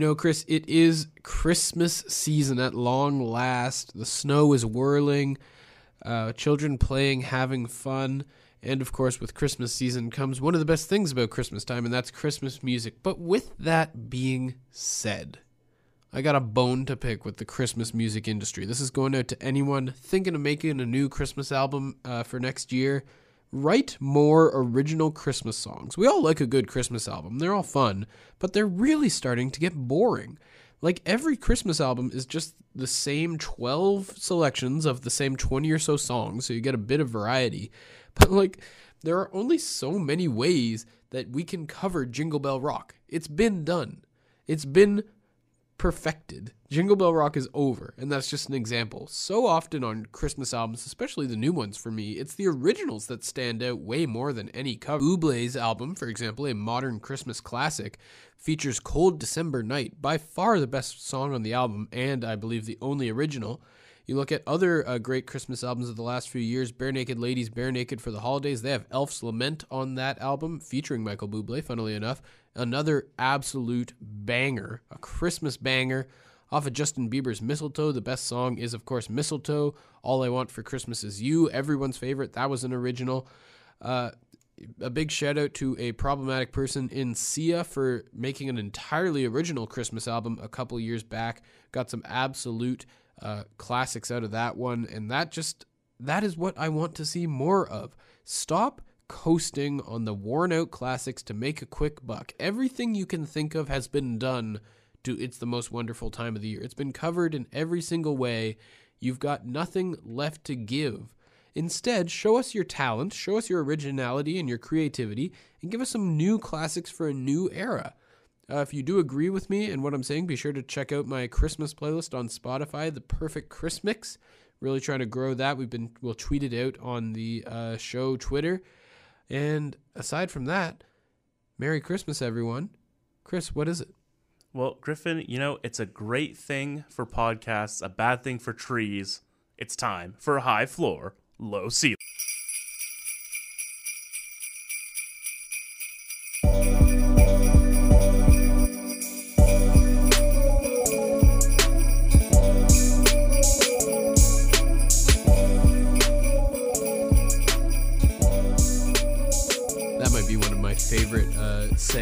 You know, Chris, it is Christmas season at long last. The snow is whirling, uh, children playing, having fun. And of course, with Christmas season comes one of the best things about Christmas time, and that's Christmas music. But with that being said, I got a bone to pick with the Christmas music industry. This is going out to anyone thinking of making a new Christmas album uh, for next year. Write more original Christmas songs. We all like a good Christmas album, they're all fun, but they're really starting to get boring. Like every Christmas album is just the same 12 selections of the same 20 or so songs, so you get a bit of variety. But like, there are only so many ways that we can cover Jingle Bell Rock. It's been done. It's been perfected. Jingle Bell Rock is over, and that's just an example. So often on Christmas albums, especially the new ones for me, it's the originals that stand out way more than any cover. Bublé's album, for example, a modern Christmas classic, features Cold December Night, by far the best song on the album, and I believe the only original. You look at other uh, great Christmas albums of the last few years, Barenaked Ladies, Barenaked for the Holidays. They have Elf's Lament on that album, featuring Michael Bublé, funnily enough. Another absolute banger, a Christmas banger. Off of Justin Bieber's Mistletoe, the best song is, of course, Mistletoe. All I Want for Christmas is You, everyone's favorite. That was an original. Uh, a big shout out to a problematic person in Sia for making an entirely original Christmas album a couple years back. Got some absolute uh, classics out of that one, and that just that is what I want to see more of. Stop coasting on the worn out classics to make a quick buck. Everything you can think of has been done to It's the Most Wonderful Time of the Year. It's been covered in every single way. You've got nothing left to give. Instead, show us your talent, show us your originality and your creativity, and give us some new classics for a new era. Uh, if you do agree with me and what I'm saying, be sure to check out my Christmas playlist on Spotify, the Perfect Christmas Mix. Really trying to grow that. We've been we'll tweet it out on the uh, show Twitter. And aside from that, Merry Christmas, everyone. Chris, what is it? Well, Griffin, you know, it's a great thing for podcasts, a bad thing for trees. It's time for a high floor, low ceiling.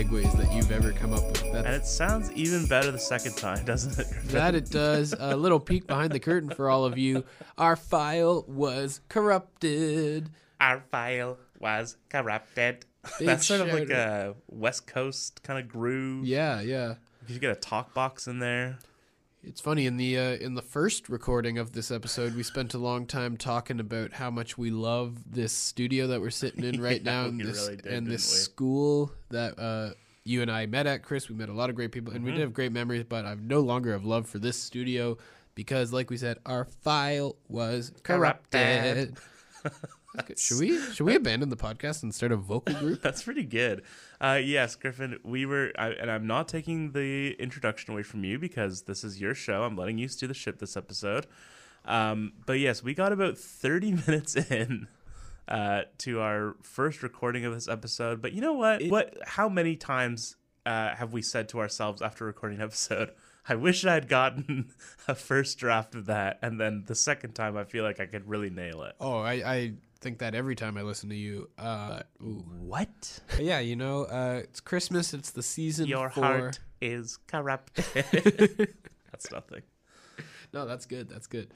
Segues that you've ever come up with. That's And it sounds even better the second time, doesn't it? That it does. A little peek behind the curtain for all of you. Our file was corrupted. Our file was corrupted. Big That's sort of like a West Coast kind of groove. Yeah, yeah. You get a talk box in there. It's funny in the uh, in the first recording of this episode, we spent a long time talking about how much we love this studio that we're sitting in right Yeah, now, and this really did, and this school that uh, you and I met at. Chris, we met a lot of great people, and we Mm-hmm. did have great memories. But I've no longer have love for this studio because, like we said, our file was corrupted. Corrupted. should we should we abandon the podcast and start a vocal group? That's pretty good. Uh, yes, Griffin, we were, I, and I'm not taking the introduction away from you because this is your show. I'm letting you steer the ship this episode. Um, but yes, we got about 30 minutes in uh, to our first recording of this episode. But you know what? What? How many times uh, have we said to ourselves after recording an episode? I wish I had gotten a first draft of that, and then the second time, I feel like I could really nail it. Oh, I, I think that every time I listen to you. Uh, ooh. What? But yeah, you know, uh, it's Christmas. It's the season Your for. heart is corrupt. That's nothing. No, that's good. That's good.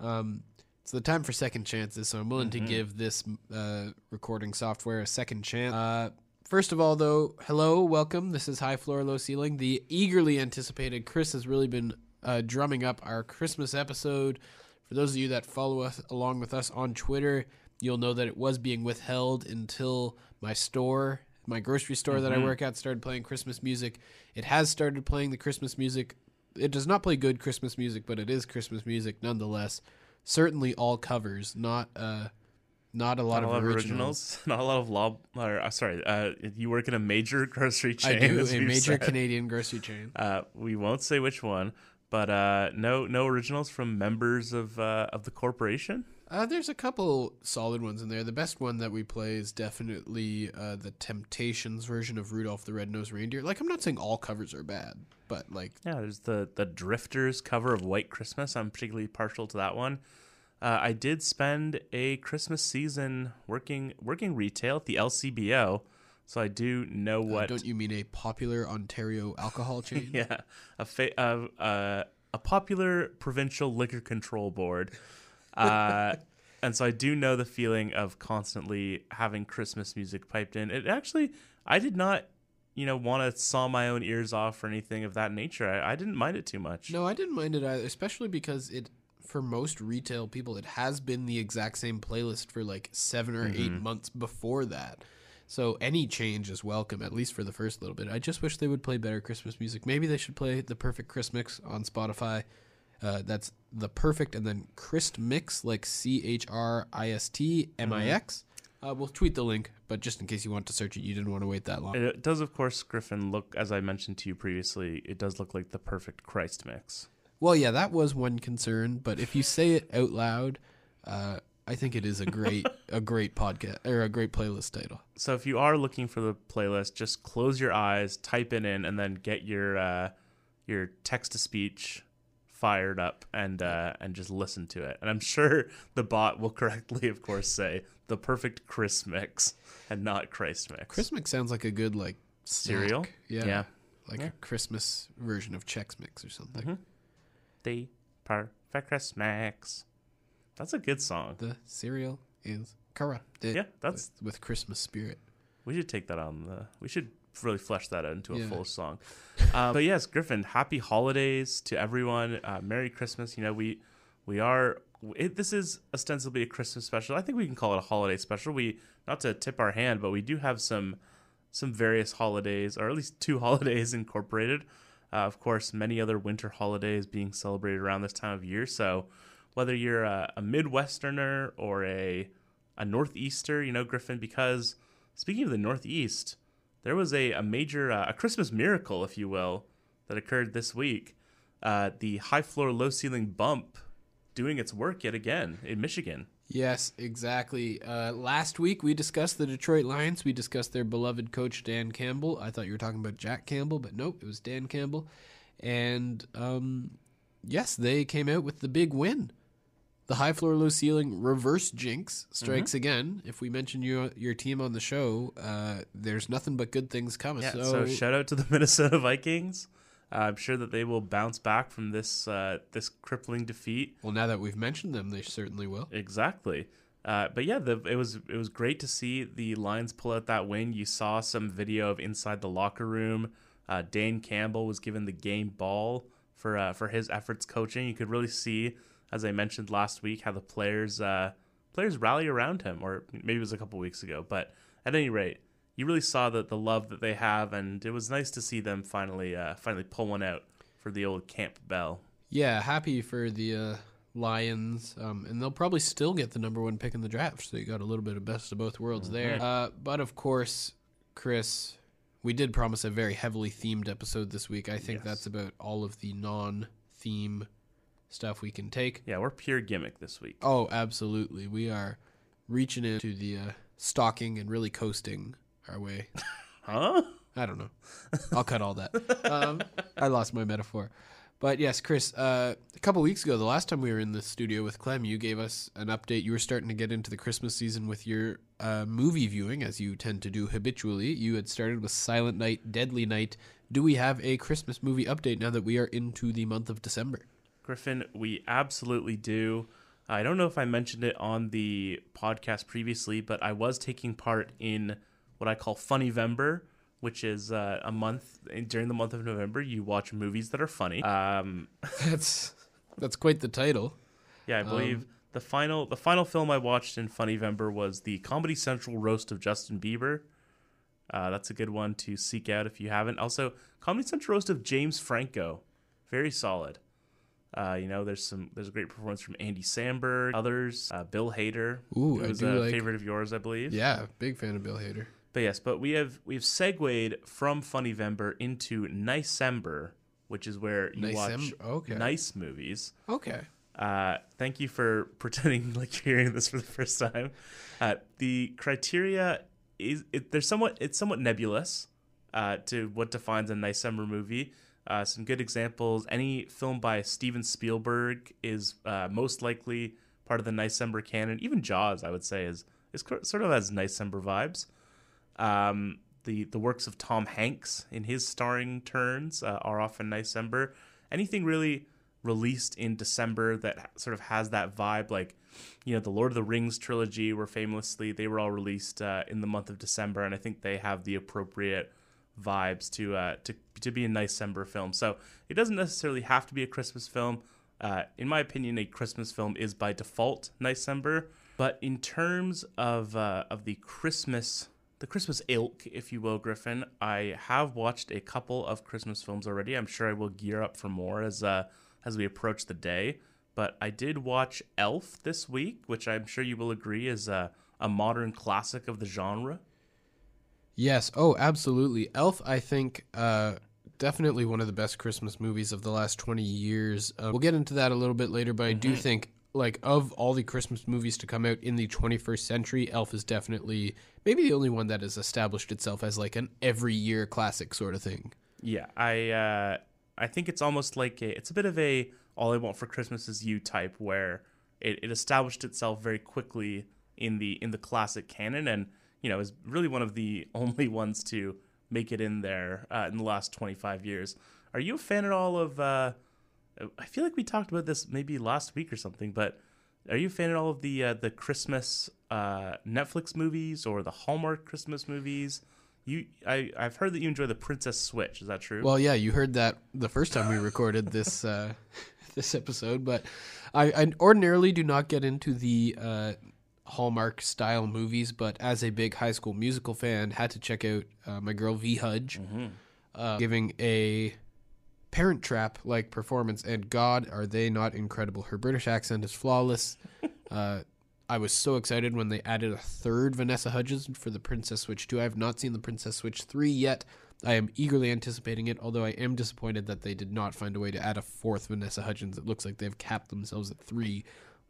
Um, it's the time for second chances, so I'm willing Mm-hmm. to give this uh, recording software a second chance. Uh, first of all, though, hello, welcome. This is High Floor, Low Ceiling. The eagerly anticipated Chris has really been uh, drumming up our Christmas episode. For those of you that follow us along with us on Twitter, you'll know that it was being withheld until my store, my grocery store that I work at, started playing Christmas music. It has started playing the Christmas music it does not play good Christmas music, but it is Christmas music nonetheless. Certainly all covers, not uh, not a lot Not of a lot of originals. originals. Not a lot of lob. Or, uh, sorry, uh, you work in a major grocery chain. I do a major said. Canadian grocery chain. Uh, we won't say which one, but uh, no, no originals from members of uh, of the corporation. Uh, there's a couple solid ones in there. The best one that we play is definitely uh, the Temptations version of Rudolph the Red-Nosed Reindeer. Like, I'm not saying all covers are bad, but like, Yeah, there's the the Drifters cover of White Christmas. I'm particularly partial to that one. Uh, I did spend a Christmas season working working retail at the LCBO, so I do know uh, what. don't you mean a popular Ontario alcohol chain? yeah, a fa- uh, uh, a popular provincial liquor control board. Uh, and so I do know the feeling of constantly having Christmas music piped in. It actually, I did not, you know, want to saw my own ears off or anything of that nature. I, I didn't mind it too much. No, I didn't mind it either, especially because it, for most retail people, it has been the exact same playlist for like seven or eight months before that. So any change is welcome, at least for the first little bit. I just wish they would play better Christmas music. Maybe they should play the perfect Christmas mix on Spotify. Uh, that's the perfect and then Christ mix, like C H R I S T M I X. Uh, we'll tweet the link, but just in case you want to search it, you didn't want to wait that long. It does, of course, Griffin, look, as I mentioned to you previously, it does look like the perfect Christ mix. Well, yeah, that was one concern, but if you say it out loud, uh, I think it is a great a great podcast or a great playlist title. So if you are looking for the playlist, just close your eyes, type it in, and then get your uh, your text to speech fired up and uh, and just listen to it. And I'm sure the bot will correctly, of course, say the perfect Chris mix and not Christ mix. Chris mix sounds like a good like snack. cereal, yeah, yeah. like Yeah. a Christmas version of Chex Mix or something. Mhm. the perfect Chris mix. That's a good song. The cereal is corrupted. Yeah, that's with, with Christmas spirit. We should take that on the. We should really flesh that out into a Yeah. full song. Uh, but yes, Griffin, happy holidays to everyone. Uh, Merry Christmas. You know we we are. It, this is ostensibly a Christmas special. I think we can call it a holiday special. We not to tip our hand, but we do have some some various holidays, or at least two holidays incorporated. Uh, of course, many other winter holidays being celebrated around this time of year. So, whether you're a, a Midwesterner or a a Northeaster, you know, Griffin, because speaking of the Northeast, there was a, a major uh, a Christmas miracle, if you will, that occurred this week. Uh, the high floor, low ceiling bump doing its work yet again in Michigan. Yes, exactly. Uh, last week we discussed the Detroit Lions. We discussed their beloved coach Dan Campbell. I thought you were talking about Jack Campbell, but nope, it was Dan Campbell. And um, yes, they came out with the big win. The high floor, low ceiling reverse jinx strikes again. If we mention your your team on the show, uh, there's nothing but good things coming. Yeah, so, so, shout out to the Minnesota Vikings. Uh, I'm sure that they will bounce back from this uh, this crippling defeat. well, now that we've mentioned them, they certainly will. Exactly. Uh, but yeah, the, it was it was great to see the Lions pull out that win. You saw some video of inside the locker room. Uh, Dan Campbell was given the game ball for uh, for his efforts coaching. You could really see, as I mentioned last week, how the players uh, players rally around him, or maybe it was a couple weeks ago. But at any rate, you really saw that the love that they have, and it was nice to see them finally uh, finally pull one out for the old Campbell. Yeah, happy for the uh, Lions, um, and they'll probably still get the number one pick in the draft. So you got a little bit of best of both worlds there. Uh, but of course, Chris, we did promise a very heavily themed episode this week. I think Yes. that's about all of the non-theme stuff we can take. Yeah, we're pure gimmick this week. Oh, absolutely, we are reaching into the uh, stalking and really coasting our way. Huh? I don't know. I'll cut all that. Um, I lost my metaphor. But yes, Chris, uh, a couple weeks ago, the last time we were in the studio with Clem, you gave us an update. You were starting to get into the Christmas season with your uh, movie viewing, as you tend to do habitually. You had started with Silent Night, Deadly Night. Do we have a Christmas movie update now that we are into the month of December? Griffin, we absolutely do. I don't know if I mentioned it on the podcast previously, but I was taking part in what I call Funny Vember, which is uh, a month during the month of November. You watch movies that are funny. Um, That's that's quite the title. yeah, I believe the final the final film I watched in Funny Vember was the Comedy Central roast of Justin Bieber. Uh, that's a good one to seek out if you haven't. Also, Comedy Central roast of James Franco, very solid. Uh, you know, there's some there's a great performance from Andy Samberg, others, uh, Bill Hader, Ooh, who I was a like- favorite of yours, I believe. Yeah, big fan of Bill Hader. But yes, but we have we've segued from Funny Vember into Nicember, which is where you watch Okay. nice movies. Okay. Uh, thank you for pretending like you're hearing this for the first time. Uh, the criteria is it, there's somewhat it's somewhat nebulous uh, to what defines a Nicember movie. Uh, some good examples: any film by Steven Spielberg is uh, most likely part of the Nicember canon. Even Jaws, I would say, is is sort of has Nicember vibes. Um, the the works of Tom Hanks in his starring turns uh, are often Nicember. Anything really released in December that sort of has that vibe, like you know the Lord of the Rings trilogy, were famously they were all released uh, in the month of December, and I think they have the appropriate vibes to uh, to to be a nice December film. So it doesn't necessarily have to be a Christmas film. Uh, in my opinion, a Christmas film is by default nice December. But in terms of uh, of the Christmas the Christmas ilk, if you will, Griffin, I have watched a couple of Christmas films already. I'm sure I will gear up for more as uh, as we approach the day. But I did watch Elf this week, which I'm sure you will agree is a, a modern classic of the genre. Yes. Oh, absolutely. Elf, I think, uh, definitely one of the best Christmas movies of the last 20 years. Uh, we'll get into that a little bit later, but mm-hmm. I do mm-hmm. think, like, of all the Christmas movies to come out in the 21st century, Elf is definitely maybe the only one that has established itself as, like, an every year classic sort of thing. Yeah. I, uh, I think it's almost like a, it's a bit of a all I want for Christmas is you type where it, it established itself very quickly in the in the classic canon and you know is really one of the only ones to make it in there uh, in the last 25 years. Are you a fan at all of uh, I feel like we talked about this maybe last week or something, but are you a fan at all of the uh, the Christmas uh, Netflix movies or the Hallmark Christmas movies? You, I, I've heard that you enjoy the Princess Switch. Is that true? Well, yeah, you heard that the first time we recorded this uh, this episode, but I, I, ordinarily do not get into the uh, Hallmark style movies. But as a big High School Musical fan, had to check out uh, my girl V Hudge mm-hmm. Uh, giving a Parent Trap like performance, and God, are they not incredible? Her British accent is flawless. Uh, I was so excited when they added a third Vanessa Hudgens for the Princess Switch 2. I have not seen the Princess Switch 3 yet. I am eagerly anticipating it, although I am disappointed that they did not find a way to add a fourth Vanessa Hudgens. It looks like they've capped themselves at three,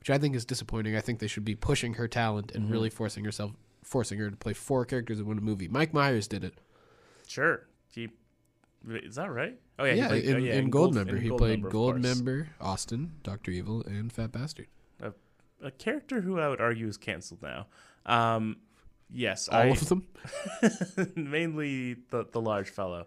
which I think is disappointing. I think they should be pushing her talent and mm-hmm. really forcing herself forcing her to play four characters in one movie. Mike Myers did it. Sure. He is that right? Oh yeah, yeah, played, in, oh, yeah in, in Gold, Member, he Gold played Member, Gold Member, Austin, Doctor Evil, and Fat Bastard a character who I would argue is canceled now. Um, yes, all I, of them, mainly the the large fellow.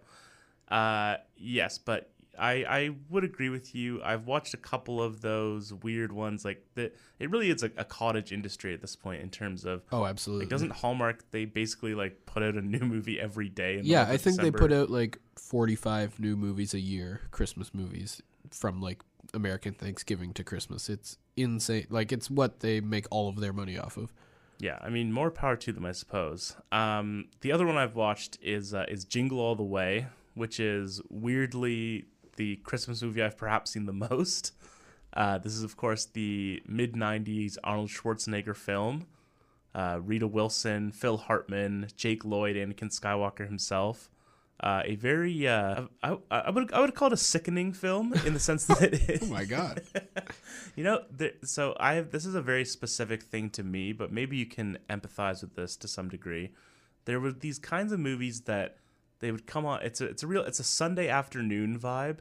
Uh, yes, but I I would agree with you. I've watched a couple of those weird ones. Like the it really is a, a cottage industry at this point in terms of oh absolutely. Like, doesn't Hallmark they basically like put out a new movie every day? yeah, I think December. they put out like forty five new movies a year, Christmas movies from like American Thanksgiving to Christmas. It's insane. Like it's what they make all of their money off of. Yeah, I mean, more power to them, I suppose. Um, the other one I've watched is uh, is Jingle All the Way, which is weirdly the Christmas movie I've perhaps seen the most. Uh, this is, of course, the mid '90s Arnold Schwarzenegger film. Uh, Rita Wilson, Phil Hartman, Jake Lloyd, Anakin Skywalker himself uh, a very uh, I, I would I would call it a sickening film in the sense that it, oh my god, you know, there, so I have this is a very specific thing to me, but maybe you can empathize with this to some degree. There were these kinds of movies that they would come on. It's a it's a real it's a Sunday afternoon vibe,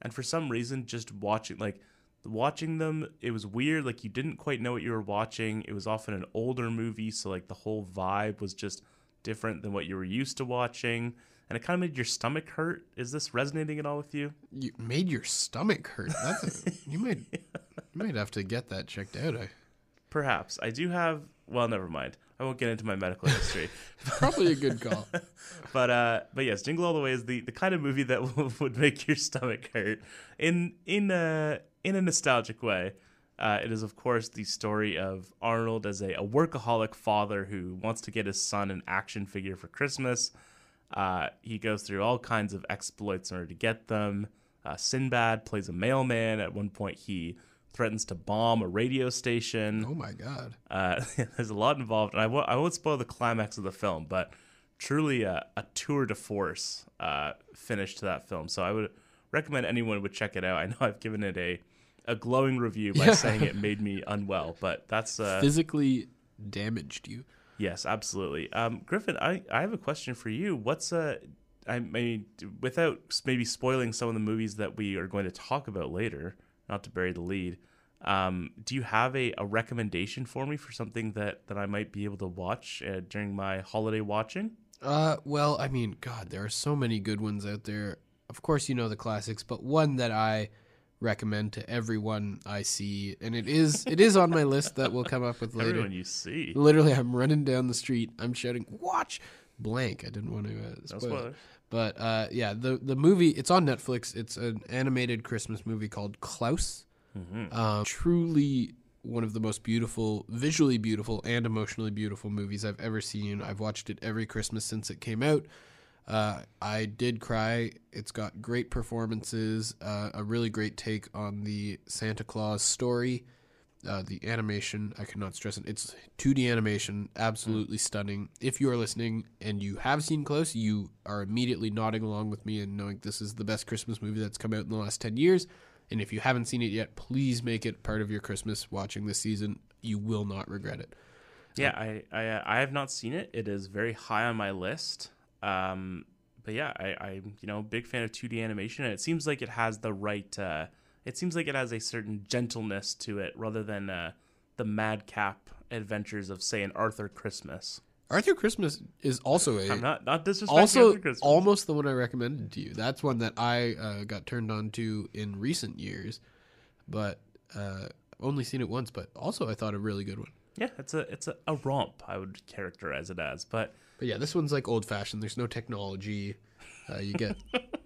and for some reason, just watching like watching them, it was weird. Like you didn't quite know what you were watching. It was often an older movie, so like the whole vibe was just different than what you were used to watching and it kind of made your stomach hurt. Is this resonating at all with you? You made your stomach hurt. That's a, you might you might have to get that checked out. I... Perhaps I do have. Well, never mind. I won't get into my medical history. Probably a good call. but uh, but yes, Jingle All the Way is the, the kind of movie that would make your stomach hurt in in a in a nostalgic way. Uh, it is, of course, the story of Arnold as a, a workaholic father who wants to get his son an action figure for Christmas. Uh, he goes through all kinds of exploits in order to get them. Uh, Sinbad plays a mailman. At one point, he threatens to bomb a radio station. Oh my god! Uh, there's a lot involved, and I w- I won't spoil the climax of the film, but truly a, a tour de force uh, finish to that film. So I would recommend anyone would check it out. I know I've given it a a glowing review by Yeah. saying it made me unwell, but that's uh, Physically damaged you. Yes, absolutely. Um, Griffin, I, I have a question for you. What's uh, I mean, without maybe spoiling some of the movies that we are going to talk about later, not to bury the lead. Um, do you have a, a recommendation for me for something that, that I might be able to watch uh, during my holiday watching? Uh, well, I mean, God, there are so many good ones out there. Of course, you know the classics, but one that I recommend to everyone I see, and it is it is on my list that we'll come up with later. Everyone you see. Literally, I'm running down the street. I'm shouting, "Watch!" Blank. I didn't want to uh, spoil. But uh, yeah, the the movie it's on Netflix. It's an animated Christmas movie called Klaus. Mm-hmm. Um, truly one of the most beautiful, visually beautiful, and emotionally beautiful movies I've ever seen. I've watched it every Christmas since it came out. Uh, I did cry. It's got great performances, uh, a really great take on the Santa Claus story. Uh, the animation, I cannot stress it. It's 2D animation, absolutely stunning. If you are listening and you have seen Klaus, you are immediately nodding along with me and knowing this is the best Christmas movie that's come out in the last 10 years. And if you haven't seen it yet, please make it part of your Christmas watching this season. You will not regret it. Yeah, I, I uh, I have not seen it. It is very high on my list. Um, but yeah, I, I'm you know big fan of 2D animation, and it seems like it has the right. Uh, it seems like it has a certain gentleness to it, rather than uh, the madcap adventures of say an Arthur Christmas. Arthur Christmas is also a I'm not not disrespecting also Arthur Christmas. almost the one I recommended to you. That's one that I uh, got turned on to in recent years, but uh, only seen it once. But also, I thought a really good one. yeah, it's a it's a, a romp. I would characterize it as, but But yeah, this one's like old fashioned. There's no technology. Uh, you get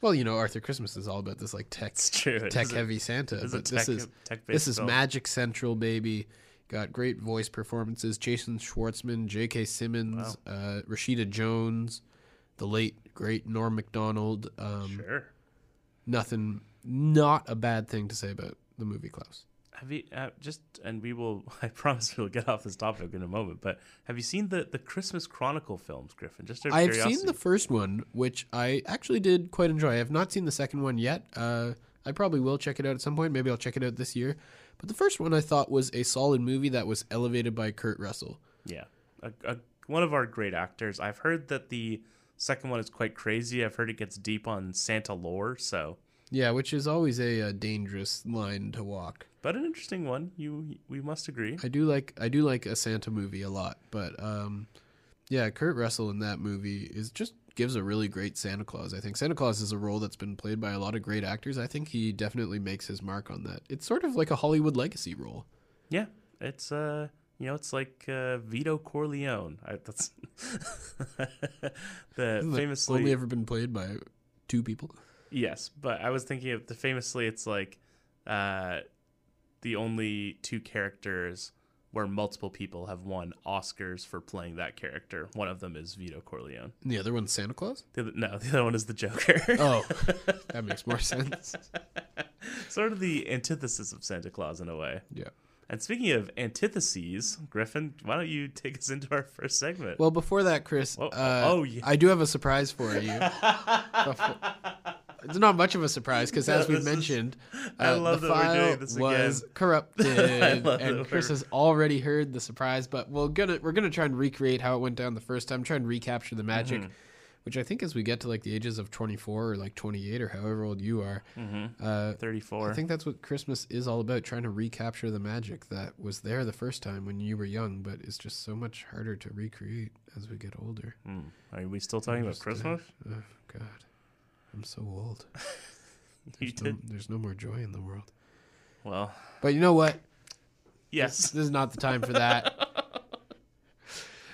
well, you know, Arthur Christmas is all about this like tech. Tech heavy Santa. it is a But this tech- is this is film. Magic Central, baby. Got great voice performances. Jason Schwartzman, J.K. Simmons, uh, Rashida Jones, the late great Norm Macdonald. Um, Sure. Nothing, not a bad thing to say about the movie Klaus. Have you uh, just and we will? I promise we'll get off this topic in a moment. But have you seen the the Christmas Chronicle films, Griffin? Just out of I've curiosity. seen the first one, which I actually did quite enjoy. I have not seen the second one yet. Uh, I probably will check it out at some point. Maybe I'll check it out this year. But the first one I thought was a solid movie that was elevated by Kurt Russell. Yeah, a, a, one of our great actors. I've heard that the second one is quite crazy. I've heard it gets deep on Santa lore. So, Yeah, which is always a, uh dangerous line to walk. But an interesting one. You we must agree. I do like I do like a Santa movie a lot, but um, yeah, Kurt Russell in that movie is just gives a really great Santa Claus. I think Santa Claus is a role that's been played by a lot of great actors. I think he definitely makes his mark on that. It's sort of like a Hollywood legacy role. Yeah, it's uh. You know, it's like uh, Vito Corleone. I, that's the Isn't famously only ever been played by two people. Yes, but I was thinking of the famously it's like uh the only two characters where multiple people have won Oscars for playing that character. One of them is Vito Corleone. The other one's Santa Claus. The other, no, the other one is the Joker. Oh, that makes more sense. sort of the antithesis of Santa Claus in a way. Yeah. And speaking of antitheses, Griffin, why don't you take us into our first segment? Well, before that, Chris, Whoa, uh, oh, yeah. I do have a surprise for you. It's not much of a surprise because, as No, we've this is- mentioned, I uh, love the that we're file doing this was again. corrupted, and Chris has already heard the surprise. But we're gonna we're gonna try and recreate how it went down the first time. Try and recapture the magic, Mm-hmm. which I think as we get to like the ages of twenty four or like twenty eight or however old you are, Mm-hmm. uh, 34. I think that's what Christmas is all about, trying to recapture the magic that was there the first time when you were young, but it's just so much harder to recreate as we get older. Hmm. Are we still talking about uh, Christmas? Oh, God. I'm so old. You There's no, there's no more joy in the world. Well, But you know what? yes. This is not the time for that.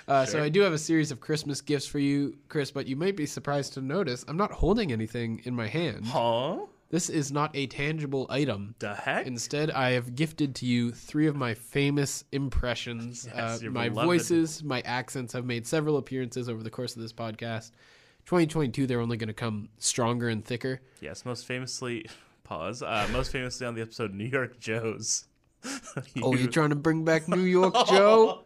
Uh, So I do have a series of Christmas gifts for you, Chris, but you might be surprised to notice I'm not holding anything in my hand. Huh? This is not a tangible item. The heck? Instead, I have gifted to you three of my famous impressions. Yes, uh, my beloved. voices, my accents have made several appearances over the course of this podcast. 2022, they're only going to come stronger and thicker. Yes, most famously, pause. Uh, most famously on the episode New York Joe's. Oh, you're trying to bring back New York Joe?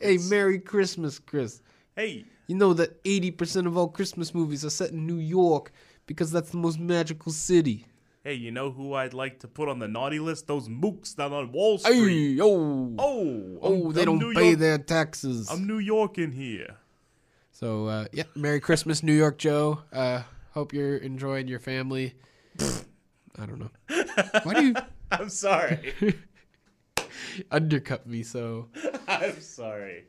hey, Merry Christmas, Chris. hey, You know that 80% of all Christmas movies are set in New York because that's the most magical city. Hey, you know who I'd like to put on the naughty list? Those mooks down on Wall Street. Hey, oh, Oh, oh, I'm- they I'm don't New pay York- their taxes. I'm New York in here. So, uh, yeah, Merry Christmas, New York Joe. Uh, hope you're enjoying your family. I don't know. Why do you I'm sorry. undercut me so? I'm sorry.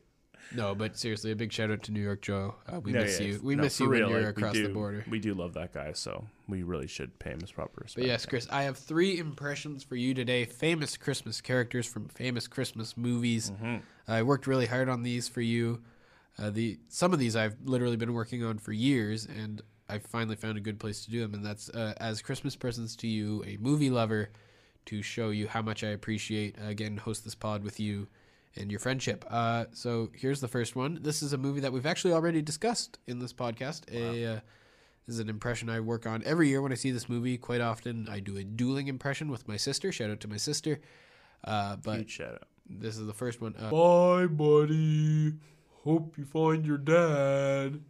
No, but seriously, a big shout out to New York Joe. Uh, we No, miss yeah, you. We no, miss you real, when you're like, across the border. We do love that guy, so we really should pay him his proper respect. But yes, Chris, I have three impressions for you today. Famous Christmas characters from famous Christmas movies. Mm-hmm. I worked really hard on these for you. Uh, the some of these I've literally been working on for years, and I finally found a good place to do them. And that's uh, as Christmas presents to you, a movie lover, to show you how much I appreciate uh, again host this pod with you and your friendship. Uh, so here's the first one. This is a movie that we've actually already discussed in this podcast. A uh, this is an impression I work on every year when I see this movie. Quite often, I do a dueling impression with my sister. Shout out to my sister. Uh, but Huge shout out. this is the first one. Uh, Bye, buddy. Hope you find your dad.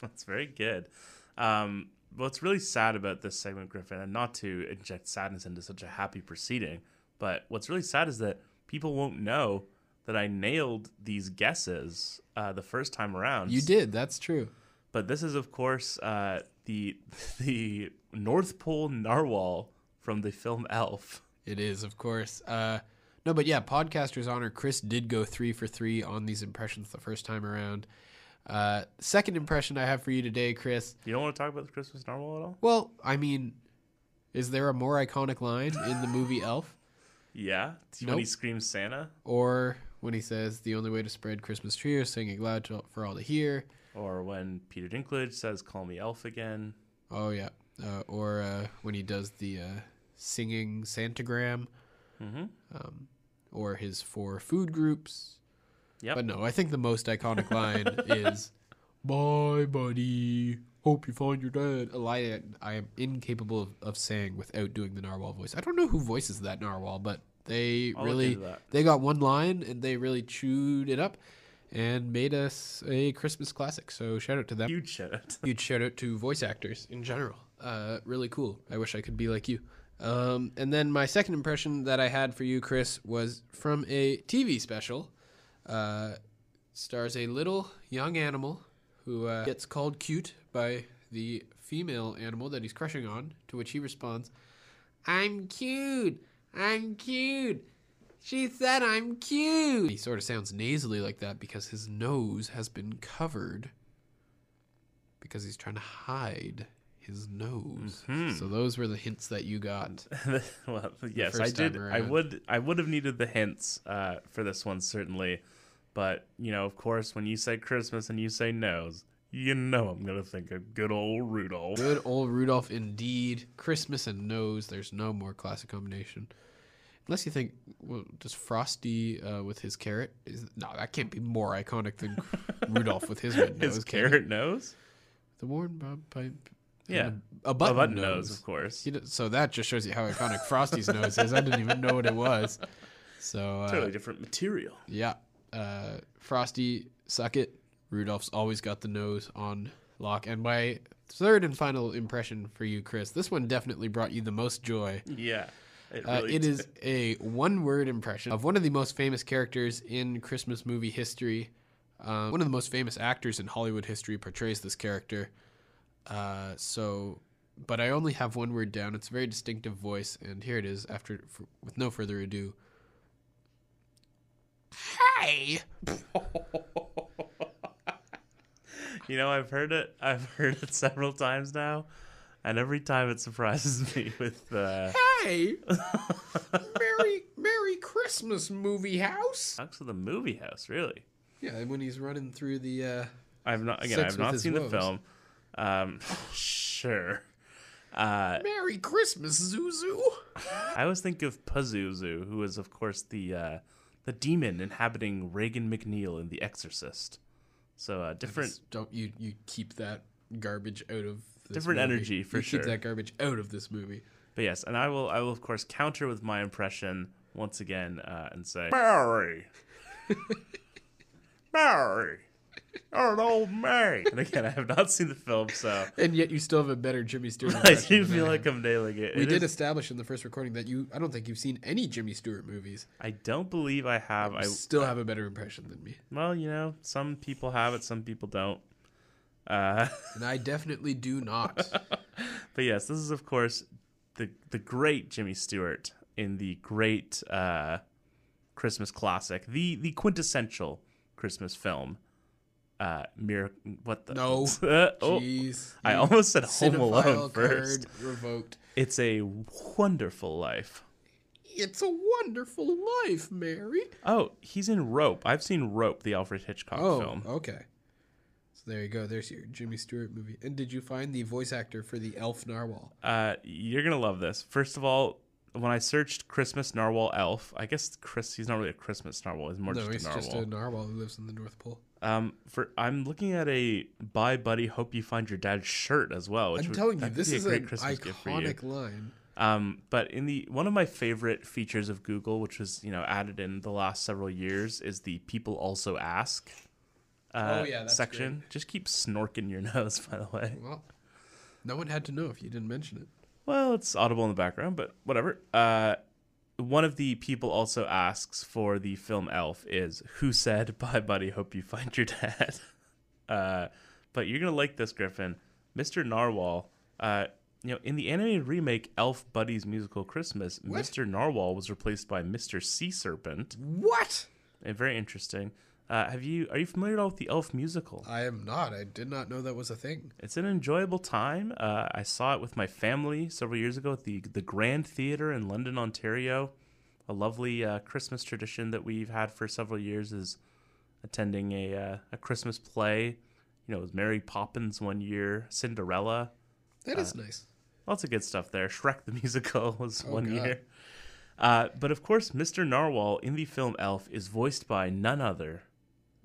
That's very good. Um, what's really sad about this segment, Griffin, and not to inject sadness into such a happy proceeding, but what's really sad is that people won't know that I nailed these guesses uh, the first time around. you did. That's true. But this is, of course, uh, the the North Pole narwhal from the film Elf. It is, of course. Uh, no, but yeah, podcasters honor. Chris did go three for three on these impressions the first time around. Uh, second impression I have for you today, Chris. You don't want to talk about the Christmas narwhal at all? Well, I mean, is there a more iconic line in the movie Elf? Yeah, when he Nope. screams Santa, Or when he says, the only way to spread Christmas cheer is singing loud to, for all to hear? or when Peter Dinklage says "Call me Elf" again. Oh, yeah. Uh, or uh, when he does the uh, singing Santagram. Mm-hmm. Um, or his four food groups. Yep. But no, I think the most iconic line is Bye, buddy. Hope you find your dad. a line I am incapable of, of saying without doing the narwhal voice. I don't know who voices that narwhal, but they I'll really they got one line and they really chewed it up and made us a Christmas classic. So shout out to them. Huge shout out. Huge shout out to voice actors in general. Uh, really cool. I wish I could be like you. Um, and then my second impression that I had for you, Chris, was from a TV special. Uh, stars a little young animal who uh, gets called cute by the female animal that he's crushing on, to which he responds, I'm cute. I'm cute. She said I'm cute. He sort of sounds nasally like that because his nose has been covered because he's trying to hide his nose. So those were the hints that you got. well, yes, I did. I would. I would have needed the hints uh, for this one certainly, but you know, of course, when you say Christmas and you say nose, you know I'm gonna think of good old Rudolph. Good old Rudolph indeed. Christmas and nose. There's no more classic combination. Unless you think, well, does Frosty uh, with his carrot? Is, no, that can't be more iconic than Rudolph with his red nose. His carrot nose. The worn bob pipe. Yeah, a, a button, a button nose. nose, of course. He so that just shows you how iconic Frosty's nose is. I didn't even know what it was. So uh, Totally different material. yeah, uh, Frosty, suck it. Rudolph's always got the nose on lock. And my third and final impression for you, Chris, this one definitely brought you the most joy. Yeah, it Uh, really it did. is a one-word impression of one of the most famous characters in Christmas movie history. Uh, one of the most famous actors in Hollywood history portrays this character. Uh, so, but I only have one word down. It's a very distinctive voice, and here it is. After, for, with no further ado. Hey, You know, I've heard it. I've heard it several times now, and every time it surprises me with uh, hey, Merry Merry Christmas, movie house. talks of the movie house. Really, Yeah, when he's running through the. Uh, I've not again. I've not seen woes. the film. Um, sure. Uh, Merry Christmas, Zuzu. I always think of Pazuzu, who is, of course, the uh, the demon inhabiting Regan MacNeil in The Exorcist. So uh, different. Don't you you keep that garbage out of this Different movie. energy, for you sure. Keep that garbage out of this movie. But yes, and I will. I will of course counter with my impression once again uh, and say Mary, Mary. You're an old man. And again, I have not seen the film, so And yet you still have a better Jimmy Stewart. I do feel like. I'm nailing it. We It did is- establish in the first recording that you. I don't think you've seen any Jimmy Stewart movies. I don't believe I have. I still have a better impression than me, well, you know, some people have it, some people don't. Uh, and I definitely do not. but yes, this is of course the the great Jimmy Stewart in the great uh, Christmas classic, the the quintessential Christmas film. Uh, Mir- what the No. Uh, oh, Jeez, I almost said Home Alone first. Revoked. It's a wonderful life. It's a wonderful life, Mary. Oh, he's in Rope. I've seen Rope, the Alfred Hitchcock Oh, film. okay. So there you go. There's your Jimmy Stewart movie. And did you find the voice actor for the elf narwhal? Uh, you're gonna love this. First of all, when I searched Christmas narwhal elf, I guess Chris he's not really a Christmas narwhal. He's more no, just he's a narwhal. just a narwhal who lives in the North Pole. Um, for I'm looking at a "Bye, buddy. Hope you find your dad's shirt" as well. Which I'm would, telling you, this is a great an Christmas gift for you. iconic line. Um, but in the one of my favorite features of Google, which was you know added in the last several years, is the people also ask. Uh, Oh, yeah, that's section. Just keep snorking your nose, by the way. Well, no one had to know if you didn't mention it. Well, it's audible in the background, but whatever. Uh, one of the people also asks for the film Elf is who said, "Bye, buddy. Hope you find your dad." uh, but you're gonna like this, Griffin, Mr. Narwhal. Uh, you know, in the animated remake Elf Buddy's Musical Christmas, What? Mr. Narwhal was replaced by Mr. Sea Serpent. What? And very interesting. Uh, have you are you familiar at all with the Elf musical? I am not. I did not know that was a thing. It's an enjoyable time. Uh, I saw it with my family several years ago at the the Grand Theatre in London, Ontario. A lovely uh, Christmas tradition that we've had for several years is attending a uh, a Christmas play. You know, it was Mary Poppins one year, Cinderella, That is nice. lots of good stuff there. Shrek the musical was Oh, one God. year. Uh, but of course, Mr. Narwhal in the film Elf is voiced by none other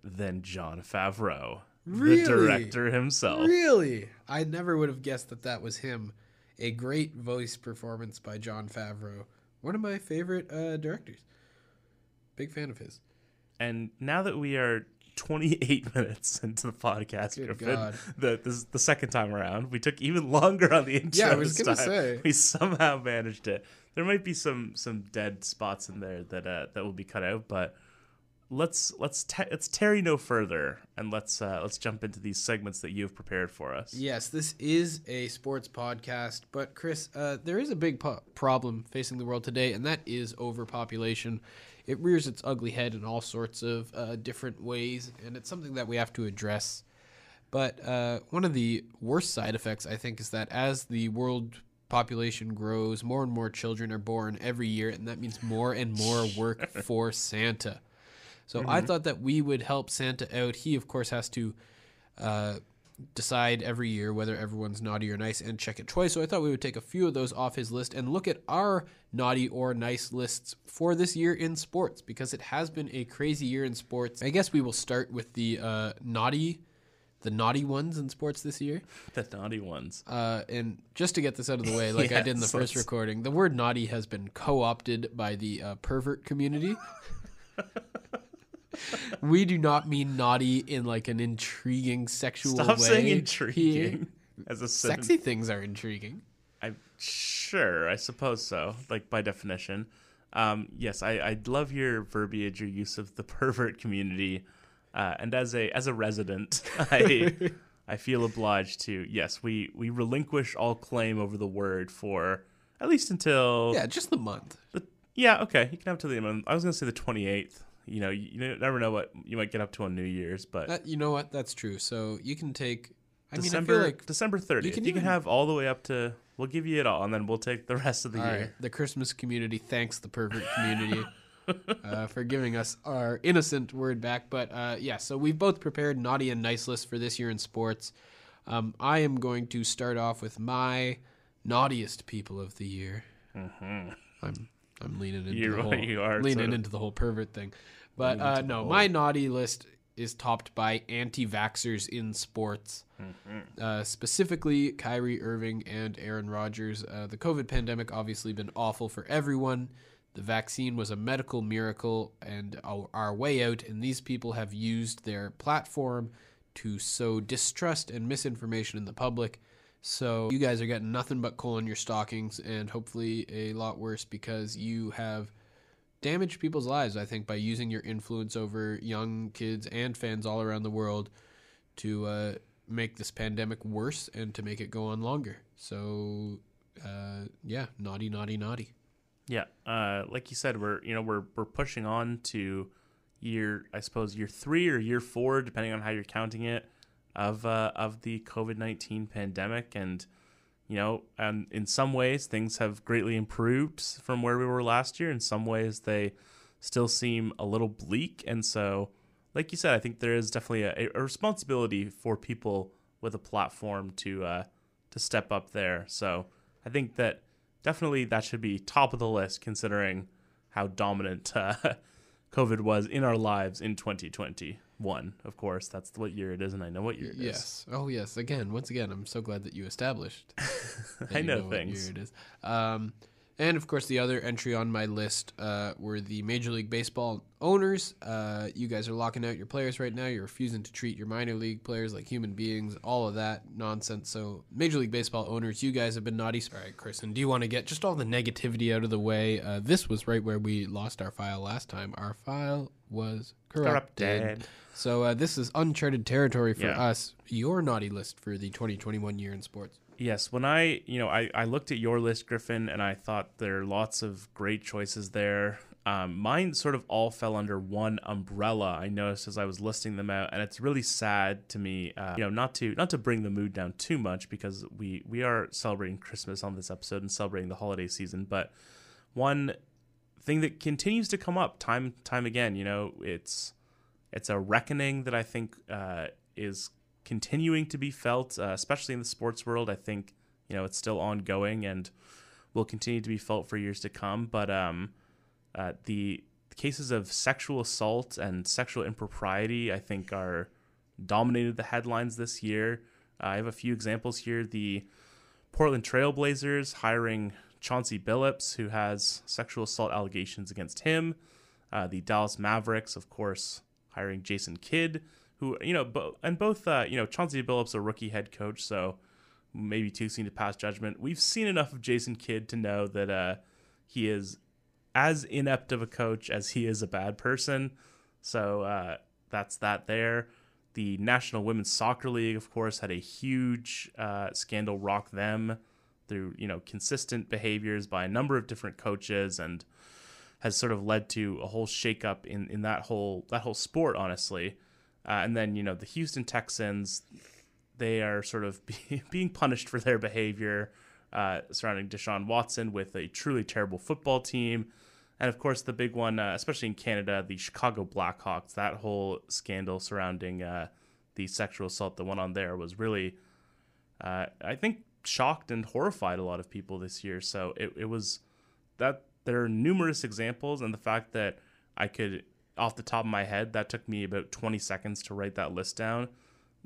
than Jon Favreau, Really? the director himself. Really? I never would have guessed that that was him. A great voice performance by Jon Favreau, one of my favorite uh, directors. Big fan of his. And now that we are 28 minutes into the podcast, Good Griffin, God. the this is the second time around, we took even longer on the intro. Yeah, I was gonna say. we somehow managed it. There might be some some dead spots in there that uh, that will be cut out, but let's let's te- let's tarry no further and let's uh, let's jump into these segments that you have prepared for us. Yes, this is a sports podcast, but Chris, uh, there is a big po- problem facing the world today, and that is overpopulation. It rears its ugly head in all sorts of uh, different ways, and it's something that we have to address. But uh, one of the worst side effects, I think, is that as the world population grows, more and more children are born every year, and that means more and more work for Santa. So I thought that we would help Santa out. He, of course, has to uh, decide every year whether everyone's naughty or nice and check it twice. So I thought we would take a few of those off his list and look at our naughty or nice lists for this year in sports because it has been a crazy year in sports. I guess we will start with the uh, naughty, the naughty ones in sports this year. The naughty ones. Uh, and just to get this out of the way, like I did in the Yes, first recording, the word naughty has been co-opted by the uh, pervert community. we do not mean naughty in like an intriguing sexual Stop way. saying here. intriguing as a. Sexy things are intriguing. I sure, I suppose so. Like by definition, um, yes, I I love your verbiage, your use of the pervert community, uh, and as a as a resident, I I feel obliged to yes, we we relinquish all claim over the word for at least until Yeah, just the month. the, yeah okay, you can have to the end. I was gonna say the twenty eighth. You know, you, you never know what you might get up to on New Year's, but That, you know what? That's true. So you can take. I December mean, I feel like December thirtieth. You can can, even- have all the way up to. We'll give you it all, and then we'll take the rest of the year. right. The Christmas community thanks the pervert community uh, for giving us our innocent word back. But uh, yeah, so we've both prepared naughty and nice lists for this year in sports. Um, I am going to start off with my naughtiest people of the year. I'm I'm leaning into You're- the whole you are leaning sort of into the whole pervert thing. But uh, no, whole- my naughty list is topped by anti-vaxxers in sports. Mm-hmm. Uh, specifically, Kyrie Irving and Aaron Rodgers. Uh, the COVID pandemic obviously been awful for everyone. The vaccine was a medical miracle and our, our way out, and these people have used their platform to sow distrust and misinformation in the public. So you guys are getting nothing but coal in your stockings, and hopefully a lot worse because you have damaged people's lives. I think by using your influence over young kids and fans all around the world to uh, make this pandemic worse and to make it go on longer. So uh, yeah, naughty, naughty, naughty. Yeah, uh, like you said, we're you know we're we're pushing on to year I suppose year three or year four, depending on how you're counting it, of uh, of the COVID nineteen pandemic, and you know, and in some ways things have greatly improved from where we were last year. In some ways, they still seem a little bleak, and so, like you said, I think there is definitely a, a responsibility for people with a platform to uh, to step up there. So I think that definitely that should be top of the list considering how dominant uh, COVID was in our lives in 2021. Of course, that's what year it is, and I know what year it is. Yes. Oh, yes. Again, once again, I'm so glad that you established. that I know what things. year it is. Um, and of course, the other entry on my list uh, were the Major League Baseball owners. Uh, you guys are locking out your players right now. You're refusing to treat your minor league players like human beings. All of that nonsense. So, Major League Baseball owners, you guys have been naughty. All right, Kristen, do you want to get just all the negativity out of the way? Uh, this was right where we lost our file last time. Our file was corrupted. Corrupted. So uh, this is uncharted territory for Yeah. us. Your naughty list for the 2021 year in sports. Yes, when I, you know, I, I looked at your list, Griffin, and I thought there are lots of great choices there. Um, mine sort of all fell under one umbrella. I noticed as I was listing them out, and it's really sad to me. Uh, you know, not to not to bring the mood down too much because we we are celebrating Christmas on this episode and celebrating the holiday season. But one thing that continues to come up time time again, you know, it's it's a reckoning that I think uh, is continuing to be felt, uh, especially in the sports world. I think you know it's still ongoing and will continue to be felt for years to come. But um, uh, the cases of sexual assault and sexual impropriety, I think, are dominated the headlines this year. Uh, I have a few examples here. The Portland Trailblazers hiring Chauncey Billups, who has sexual assault allegations against him. Uh, the Dallas Mavericks, of course, hiring Jason Kidd, who you know, bo- and both uh, you know Chauncey Billups a rookie head coach, so maybe too soon to pass judgment. We've seen enough of Jason Kidd to know that uh, he is as inept of a coach as he is a bad person. So uh, that's that there. The National Women's Soccer League, of course, had a huge uh, scandal rock them through you know consistent behaviors by a number of different coaches and has sort of led to a whole shakeup in in that whole that whole sport, honestly. Uh, and then you know the Houston Texans, they are sort of be, being punished for their behavior uh, surrounding Deshaun Watson with a truly terrible football team. And of course, the big one, uh, especially in Canada, the Chicago Blackhawks, that whole scandal surrounding uh, the sexual assault that went on there was really, uh, I think, shocked and horrified a lot of people this year. So it, it was that there are numerous examples, and the fact that I could, off the top of my head, that took me about 20 seconds to write that list down.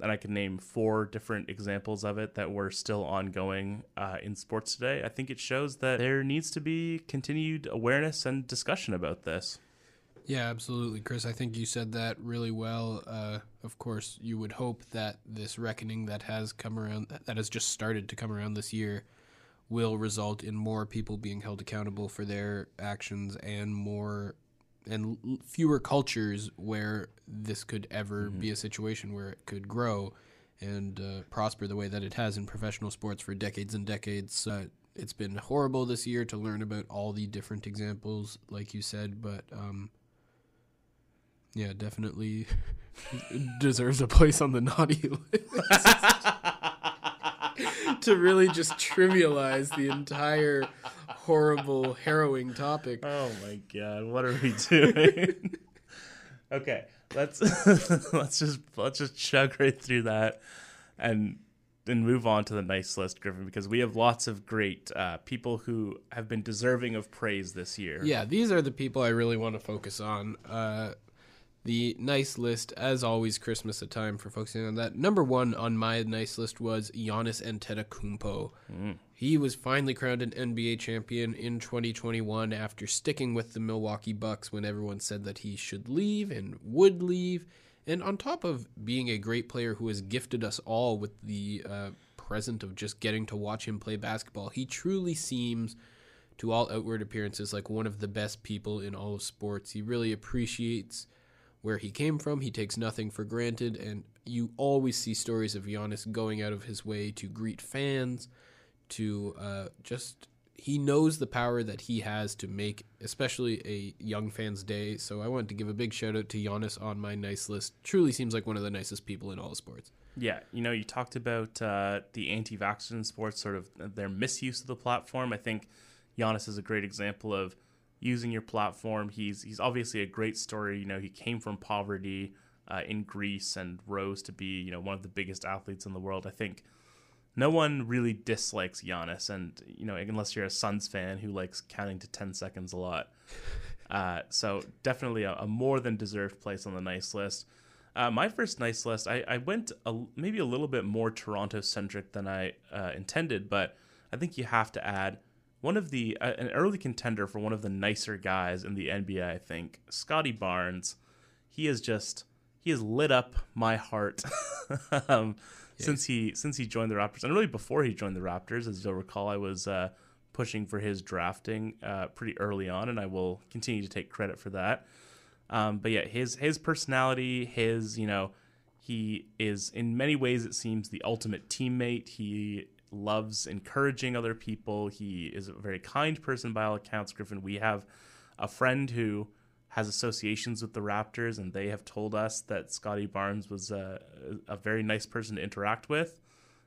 And I can name four different examples of it that were still ongoing uh, in sports today. I think it shows that there needs to be continued awareness and discussion about this. Yeah, absolutely, Chris. I think you said that really well. Uh, of course, you would hope that this reckoning that has come around, that has just started to come around this year, will result in more people being held accountable for their actions and more and l- fewer cultures where this could ever be a situation where it could grow and uh, prosper the way that it has in professional sports for decades and decades. Uh, it's been horrible this year to learn about all the different examples, like you said, but um, yeah, definitely deserves a place on the naughty list. to really just trivialize the entire horrible, harrowing topic. Oh my god, what are we doing? okay, let's let's just let's just chug right through that and and move on to the nice list, Griffin, because we have lots of great uh, people who have been deserving of praise this year. Yeah, these are the people I really want to focus on. Uh, The nice list, as always, Christmas a time for focusing on that. Number one on my nice list was Giannis Antetokounmpo. He was finally crowned an NBA champion in 2021 after sticking with the Milwaukee Bucks when everyone said that he should leave and would leave. And on top of being a great player who has gifted us all with the uh, present of just getting to watch him play basketball, he truly seems, to all outward appearances, like one of the best people in all of sports. He really appreciates where he came from. He takes nothing for granted, and you always see stories of Giannis going out of his way to greet fans, to uh, just he knows the power that he has to make, especially a young fan's day. So I wanted to give a big shout out to Giannis on my nice list. Truly seems like one of the nicest people in all sports. Yeah, you know, you talked about uh, the anti-vaxxers in sports, sort of their misuse of the platform. I think Giannis is a great example of using your platform. He's he's obviously a great story. You know, he came from poverty uh, in Greece and rose to be you know one of the biggest athletes in the world. I think no one really dislikes Giannis, and you know, unless you're a Suns fan who likes counting to ten seconds a lot. Uh, so definitely a, a more than deserved place on the nice list. Uh, my first nice list, I, I went a, maybe a little bit more Toronto centric than I uh, intended, but I think you have to add one of the uh, an early contender for one of the nicer guys in the NBA. I think Scottie Barnes. He is just he has lit up my heart um, since he since he joined the Raptors, and really before he joined the Raptors. As you'll recall, I was uh, pushing for his drafting uh, pretty early on, and I will continue to take credit for that. Um, but yeah, his his personality, his you know, he is in many ways it seems the ultimate teammate. He loves encouraging other people. He is a very kind person by all accounts. Griffin, we have a friend who has associations with the Raptors, and they have told us that Scottie Barnes was a, a very nice person to interact with.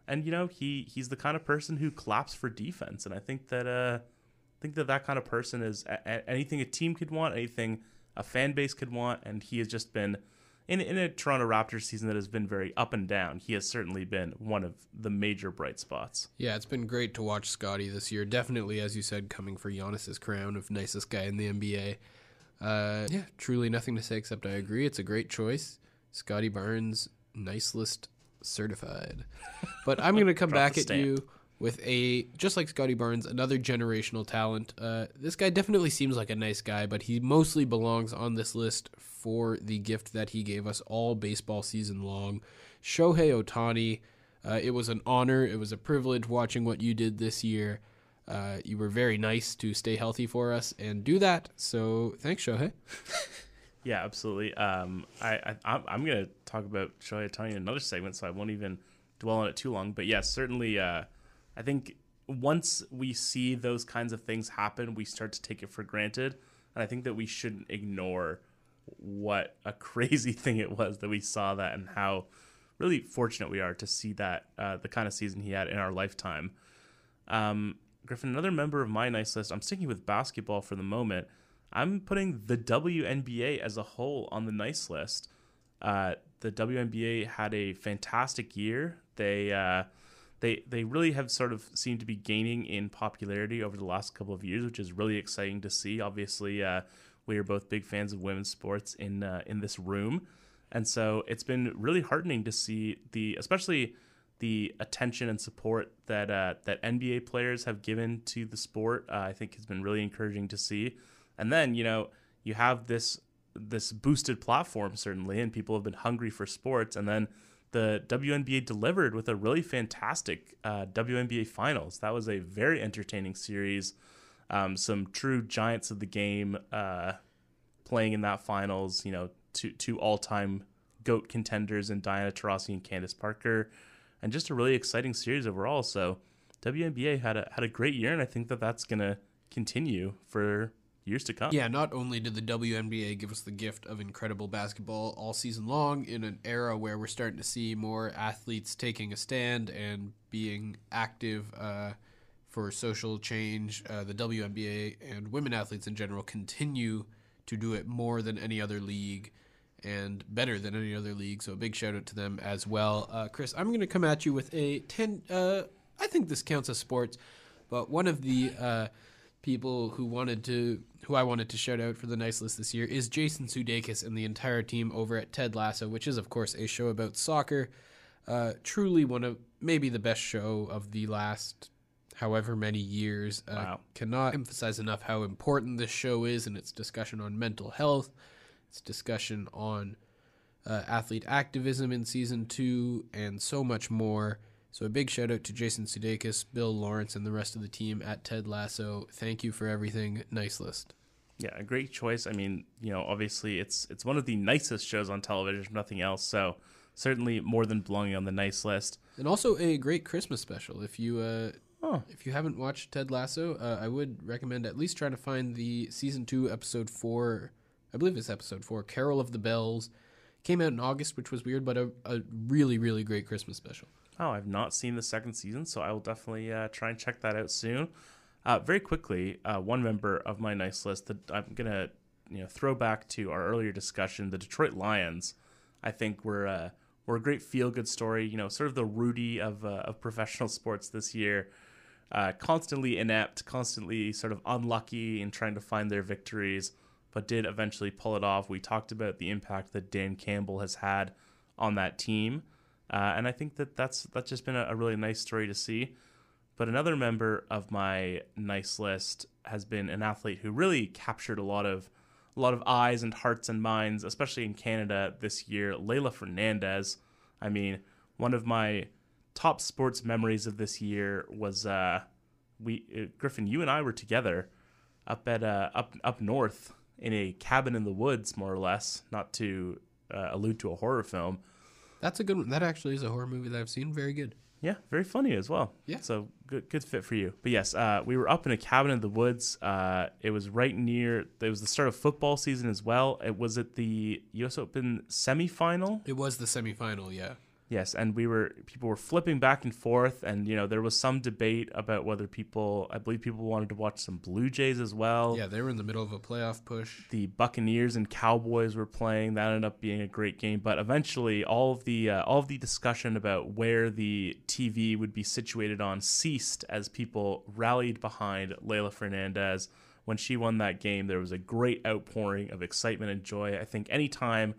And you know, he he's the kind of person who claps for defense, and I think that uh, I think that that kind of person is a- anything a team could want, anything a fan base could want, and he has just been in in a Toronto Raptors season that has been very up and down. He has certainly been one of the major bright spots. Yeah, it's been great to watch Scottie this year. Definitely, as you said, coming for Giannis's crown of nicest guy in the NBA. Uh, yeah, truly nothing to say except I agree. It's a great choice. Scottie Barnes, nice list certified. But I'm going to come back at you with a just like Scottie Barnes, another generational talent. Uh, this guy definitely seems like a nice guy, but he mostly belongs on this list for the gift that he gave us all baseball season long. Shohei Ohtani. Uh, it was an honor. It was a privilege watching what you did this year. Uh, you were very nice to stay healthy for us and do that. So thanks, Shohei. Yeah, absolutely. Um, I, I I'm, I'm gonna talk about Shohei Ohtani in another segment, so I won't even dwell on it too long. But yes, certainly. Uh, I think once we see those kinds of things happen, we start to take it for granted, and I think that we shouldn't ignore what a crazy thing it was that we saw that and how really fortunate we are to see that uh, the kind of season he had in our lifetime. Um, Griffin, another member of my nice list. I'm sticking with basketball for the moment. I'm putting the WNBA as a whole on the nice list. Uh, the WNBA had a fantastic year. They uh, they they really have sort of seemed to be gaining in popularity over the last couple of years, which is really exciting to see. Obviously, uh, we are both big fans of women's sports in uh, in this room, and so it's been really heartening to see the especially the attention and support that uh, that NBA players have given to the sport. Uh, I think has been really encouraging to see. And then you know you have this this boosted platform certainly, and people have been hungry for sports. And then the WNBA delivered with a really fantastic uh, WNBA finals. That was a very entertaining series. Um, some true giants of the game uh, playing in that finals. You know, two two all time goat contenders in Diana Taurasi and Candace Parker, and just a really exciting series overall. So WNBA had a had a great year, and I think that that's gonna continue for years to come. Yeah, not only did the WNBA give us the gift of incredible basketball all season long in an era where we're starting to see more athletes taking a stand and being active uh, for social change, uh, the WNBA and women athletes in general continue to do it more than any other league and better than any other league. So a big shout out to them as well. Uh, Chris, I'm going to come at you with a 10. Uh, I think this counts as sports, but one of the. People who wanted to, who I wanted to shout out for the nice list this year is Jason Sudeikis and the entire team over at Ted Lasso, which is of course a show about soccer. Uh, truly one of maybe the best show of the last however many years. Uh, Wow. Cannot emphasize enough how important this show is in its discussion on mental health, its discussion on uh, athlete activism in season two, and so much more. So a big shout out to Jason Sudeikis, Bill Lawrence, and the rest of the team at Ted Lasso. Thank you for everything. Nice list. Yeah, a great choice. I mean, you know, obviously it's it's one of the nicest shows on television, if nothing else. So certainly more than belonging on the nice list. And also a great Christmas special. If you uh, Oh, if you haven't watched Ted Lasso, uh, I would recommend at least trying to find the season two, episode four. I believe it's episode four, "Carol of the Bells." Came out in August, which was weird, but a, a really, really great Christmas special. Oh, I've not seen the second season, so I will definitely uh, try and check that out soon. Uh, very quickly, uh, one member of my nice list that I'm gonna you know throw back to our earlier discussion, the Detroit Lions. I think we're uh, we're a great feel good story. You know, sort of the Rudy of uh, of professional sports this year. Uh, constantly inept, constantly sort of unlucky in trying to find their victories, but did eventually pull it off. We talked about the impact that Dan Campbell has had on that team, uh, and I think that that's that's just been a, a really nice story to see. But another member of my nice list has been an athlete who really captured a lot of a lot of eyes and hearts and minds, especially in Canada this year. Leylah Fernandez. I mean, one of my top sports memories of this year was uh, we uh, Griffin. You and I were together up at uh, up up north in a cabin in the woods, more or less. Not to uh, allude to a horror film. That's a good one. That actually is a horror movie that I've seen. Very good. Yeah, very funny as well. Yeah. So good, good fit for you. But yes, uh, we were up in a cabin in the woods. Uh, it was right near. It was the start of football season as well. It was at the U.S. Open semifinal. It was the semifinal, yeah. Yes, and we were people were flipping back and forth, and you know there was some debate about whether people. I believe people wanted to watch some Blue Jays as well. Yeah, they were in the middle of a playoff push. the Buccaneers and Cowboys were playing. That ended up being a great game, but eventually all of the uh, all of the discussion about where the TV would be situated on ceased as people rallied behind Leylah Fernandez. When she won that game, there was a great outpouring of excitement and joy. I think anytime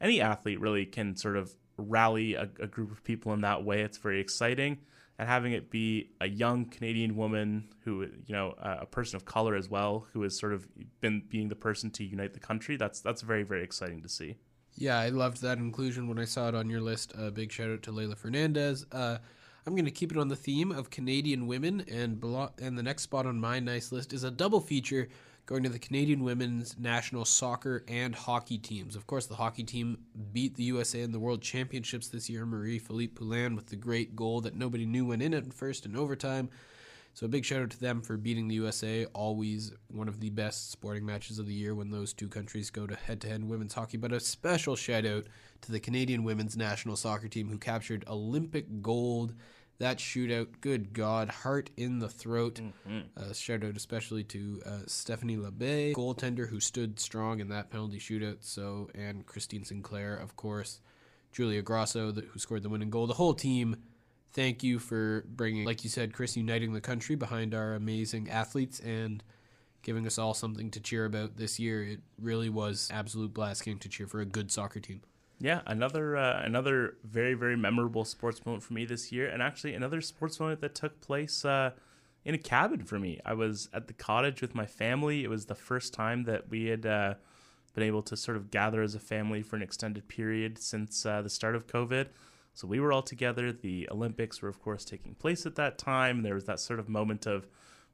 any athlete really can sort of rally a, a group of people in that way, it's very exciting. And having it be a young Canadian woman who, you know, a person of color as well, who has sort of been being the person to unite the country, that's that's very very exciting to see. Yeah, I loved that inclusion when I saw it on your list. A big shout out to Leylah Fernandez. Uh, I'm going to keep it on the theme of Canadian women, and belo- and the next spot on my nice list is a double feature going to the Canadian women's national soccer and hockey teams. Of course, the hockey team beat the USA in the World Championships this year. Marie-Philip Poulin with the great goal that nobody knew went in at first in overtime. So a big shout out to them for beating the USA. Always one of the best sporting matches of the year when those two countries go to head to head women's hockey. But a special shout out to the Canadian women's national soccer team who captured Olympic gold. That shootout, good God, heart in the throat. Uh, shout out especially to uh, Stephanie Labbe, goaltender who stood strong in that penalty shootout. So and Christine Sinclair, of course, Julia Grosso, the, who scored the winning goal. The whole team thank you for bringing, like you said, Chris, uniting the country behind our amazing athletes and giving us all something to cheer about this year. It really was absolute blast getting to cheer for a good soccer team. Yeah, another uh, another very very memorable sports moment for me this year, and actually another sports moment that took place uh, in a cabin for me. I was at the cottage with my family. It was the first time that we had uh, been able to sort of gather as a family for an extended period since uh, the start of COVID. So we were all together. The Olympics were, of course, taking place at that time. There was that sort of moment of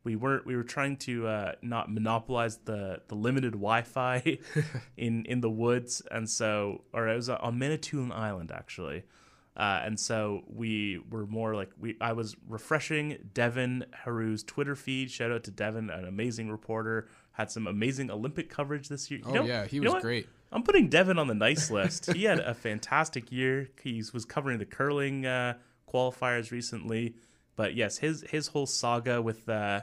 we weren't we were trying to uh, not monopolize the the limited Wi-Fi in in the woods, and so or it was on Manitoulin Island actually. Uh, and so we were more like we. I was refreshing Devin Heroux's Twitter feed. Shout out to Devin, an amazing reporter. Had some amazing Olympic coverage this year. You Oh know- yeah, he you was know great. I'm putting Devin on the nice list. he had a fantastic year. He was covering the curling uh, qualifiers recently, but yes, his his whole saga with uh,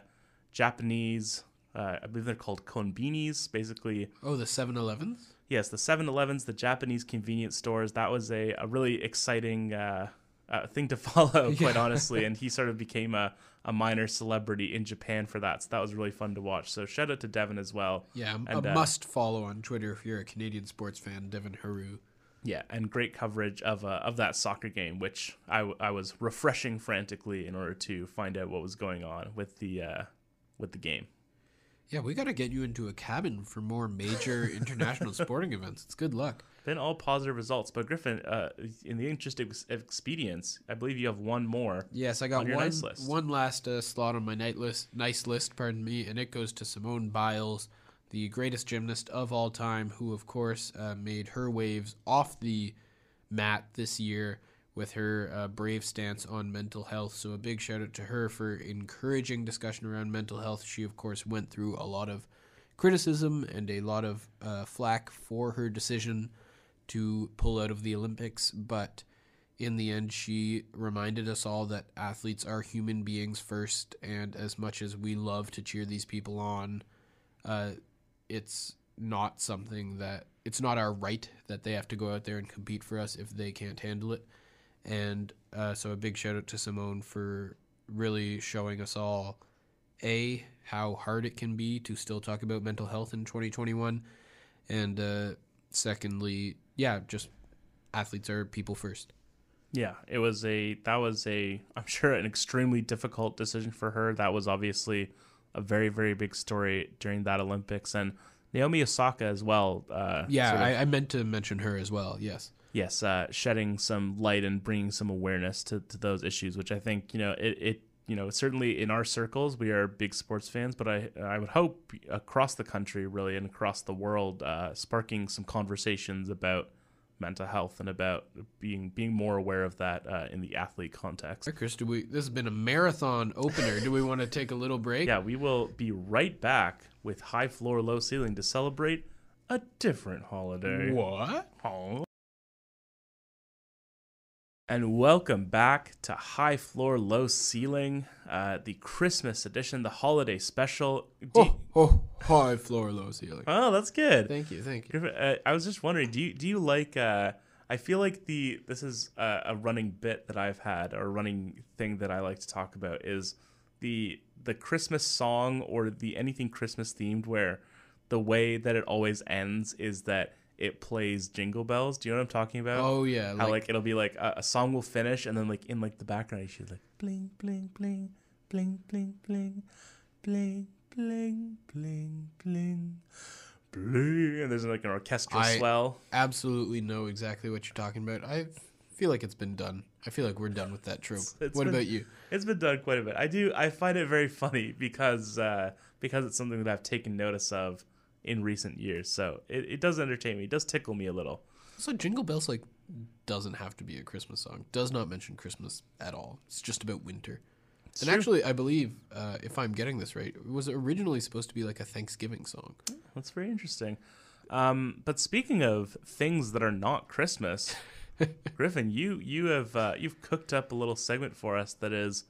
Japanese, uh, I believe they're called konbinis, basically. Oh, the 7-Elevens? Yes, the 7-Elevens, the Japanese convenience stores. That was a, a really exciting uh, uh, thing to follow, quite Yeah. honestly. And he sort of became a, a minor celebrity in Japan for that. So that was really fun to watch. So shout out to Devin as well. Yeah, And, a uh, must follow on Twitter if you're a Canadian sports fan, Devin Heroux. Yeah, and great coverage of uh, of that soccer game, which I, w- I was refreshing frantically in order to find out what was going on with the uh, with the game. Yeah, we got to get you into a cabin for more major international sporting events. It's good luck. Been all positive results, but Griffin, uh, in the interest of ex- expedience, I believe you have one more. Yes, I got On one nice one last uh, slot on my night list, nice list, pardon me, and it goes to Simone Biles, the greatest gymnast of all time, who of course uh, made her waves off the mat this year with her uh, brave stance on mental health. So a big shout out to her for encouraging discussion around mental health. She of course went through a lot of criticism and a lot of uh, flack for her decision to pull out of the Olympics, but in the end, she reminded us all that athletes are human beings first, and as much as we love to cheer these people on, uh, it's not something that it's not our right that they have to go out there and compete for us if they can't handle it. And uh, so, a big shout out to Simone for really showing us all a how hard it can be to still talk about mental health in 2021, and uh, secondly, yeah, just athletes are people first. Yeah, it was a that was a I'm sure an extremely difficult decision for her. That was obviously a very very big story during that Olympics and Naomi Osaka as well. Uh, Yeah, sort of- I, I meant to mention her as well. Yes. Yes, uh, shedding some light and bringing some awareness to, to those issues, which I think you know it, it you know certainly in our circles we are big sports fans, but I I would hope across the country really and across the world, uh, sparking some conversations about mental health and about being being more aware of that uh, in the athlete context. Right, Chris, do we? This has been a marathon opener. do we want to take a little break? Yeah, we will be right back with high floor, low ceiling to celebrate a different holiday. What? Aw. And welcome back to High Floor, Low Ceiling, uh, the Christmas edition, the holiday special. Do Oh, oh, high floor, low ceiling. oh, that's good. Thank you, thank you. Uh, I was just wondering, do you do you like? Uh, I feel like the this is a, a running bit that I've had, or a running thing that I like to talk about is the the Christmas song or the anything Christmas themed, where the way that it always ends is that it plays Jingle Bells. Do you know what I'm talking about? Oh yeah, How like, it'll be like a, a song will finish and then like in like the background she's like bling bling bling bling bling bling bling bling bling bling bling and there's like an orchestral I- swell. absolutely know exactly what you're talking about. I feel like it's been done. I feel like we're done with that trope. It's what been- about you? It's been done quite a bit. I do I find it very funny because uh because it's something that I've taken notice of in recent years. So it, it does entertain me. It does tickle me a little. So Jingle Bells like doesn't have to be a Christmas song. Does not mention Christmas at all. It's just about winter. and true. actually, I believe, uh, if I'm getting this right, it was originally supposed to be like a Thanksgiving song. That's very interesting. Um, but speaking of things that are not Christmas, Griffin, you you have uh, you've cooked up a little segment for us that is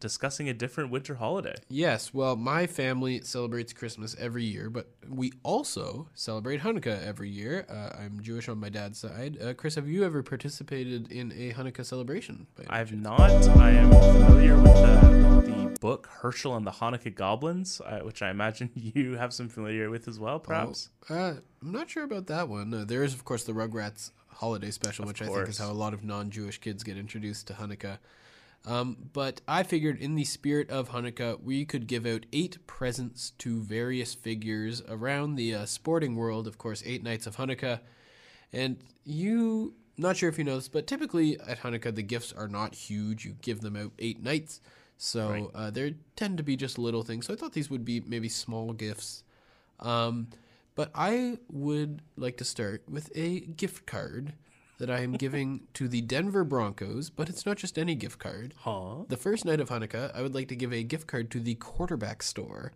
discussing a different winter holiday. Yes, well, my family celebrates Christmas every year, but we also celebrate Hanukkah every year. Uh, I'm Jewish on my dad's side. Uh, Chris, have you ever participated in a Hanukkah celebration? I've chance? not. I am familiar with uh, the book Herschel and the Hanukkah Goblins, uh, which I imagine you have some familiar with as well, perhaps. Oh, uh, I'm not sure about that one. Uh, there is, of course, the Rugrats holiday special, which I think is how a lot of non-Jewish kids get introduced to Hanukkah. Um, but I figured, in the spirit of Hanukkah, we could give out eight presents to various figures around the uh, sporting world. Of course, eight nights of Hanukkah, and you. Not sure if you know this, but typically at Hanukkah the gifts are not huge. You give them out eight nights, so Right. uh, they tend to be just little things. So I thought these would be maybe small gifts. Um, but I would like to start with a gift card that I am giving to the Denver Broncos, but it's not just any gift card. Huh? The first night of Hanukkah, I would like to give a gift card to the quarterback store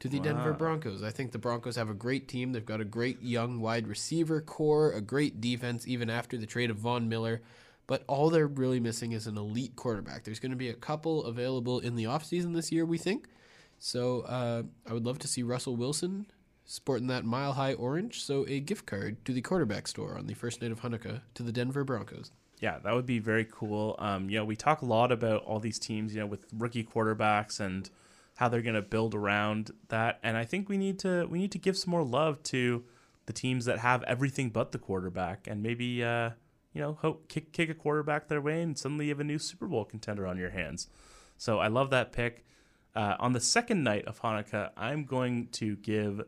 to the Denver Broncos. I think the Broncos have a great team. They've got a great young wide receiver core, a great defense, even after the trade of Von Miller. But all they're really missing is an elite quarterback. There's going to be a couple available in the offseason this year, we think. So uh, I would love to see Russell Wilson sporting that mile high orange. So a gift card to the quarterback store on the first night of Hanukkah to the Denver Broncos. Yeah, that would be very cool. Um, you know, we talk a lot about all these teams, you know, with rookie quarterbacks and how they're going to build around that. And I think we need to we need to give some more love to the teams that have everything but the quarterback, and maybe uh, you know, hope kick kick a quarterback their way, and suddenly you have a new Super Bowl contender on your hands. So I love that pick. Uh, on the second night of Hanukkah, I'm going to give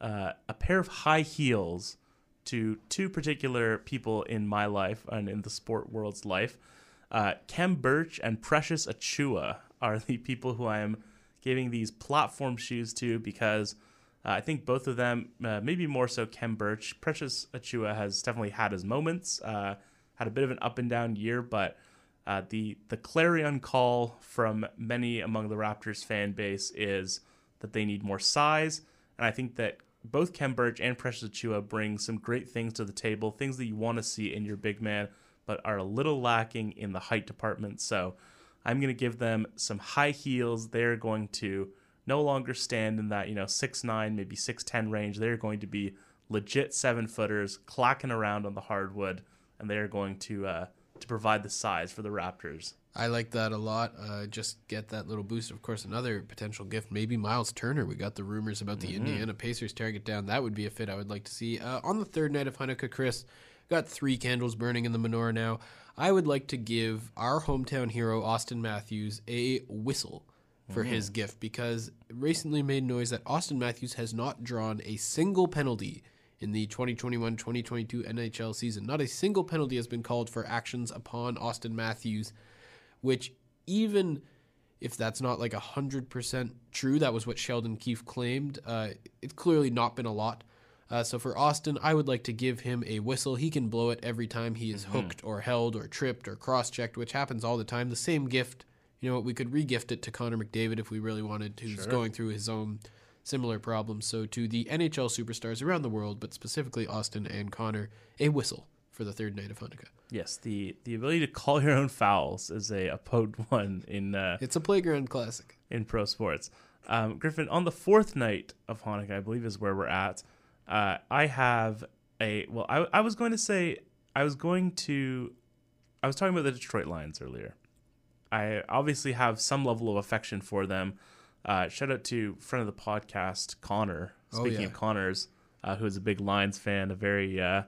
uh, a pair of high heels to two particular people in my life and in the sport world's life. Uh, Khem Birch and Precious Achiuwa are the people who I am giving these platform shoes to because uh, I think both of them, uh, maybe more so Khem Birch. Precious Achiuwa has definitely had his moments, uh, had a bit of an up and down year, but uh, the the clarion call from many among the Raptors fan base is that they need more size, and I think that both Khem Birch and Precious Achiuwa bring some great things to the table, things that you want to see in your big man, but are a little lacking in the height department. So I'm going to give them some high heels. They're going to no longer stand in that, you know, six nine, maybe 6'10 range. They're going to be legit seven footers clacking around on the hardwood, and they're going to uh, to provide the size for the Raptors. I like that a lot. Uh, just get that little boost. Of course, another potential gift, maybe Myles Turner. We got the rumors about the Mm-hmm. Indiana Pacers target down. That would be a fit I would like to see. Uh, on the third night of Hanukkah, Chris, got three candles burning in the menorah now. I would like to give our hometown hero, Auston Matthews, a whistle for Mm-hmm. his gift because recently made noise that Auston Matthews has not drawn a single penalty in the 2021-2022 NHL season. Not a single penalty has been called for actions upon Auston Matthews, which even if that's not like 100% true, that was what Sheldon Keefe claimed. Uh, it's clearly not been a lot. Uh, so for Auston, I would like to give him a whistle. He can blow it every time he is hooked or held or tripped or cross-checked, which happens all the time. The same gift, you know what, we could re-gift it to Connor McDavid if we really wanted to. Who's going through his own similar problems. So to the NHL superstars around the world, but specifically Auston and Connor, a whistle for the third night of Hanukkah. Yes, the the ability to call your own fouls is a, a potent one in uh, It's a playground classic. in pro sports. Um, Griffin, on the fourth night of Hanukkah, I believe is where we're at. Uh, I have a well. I, I was going to say I was going to. I was talking about the Detroit Lions earlier. I obviously have some level of affection for them. Uh, shout out to friend of the podcast Connor. Oh, Speaking yeah. of Connors, uh, who is a big Lions fan, a very uh,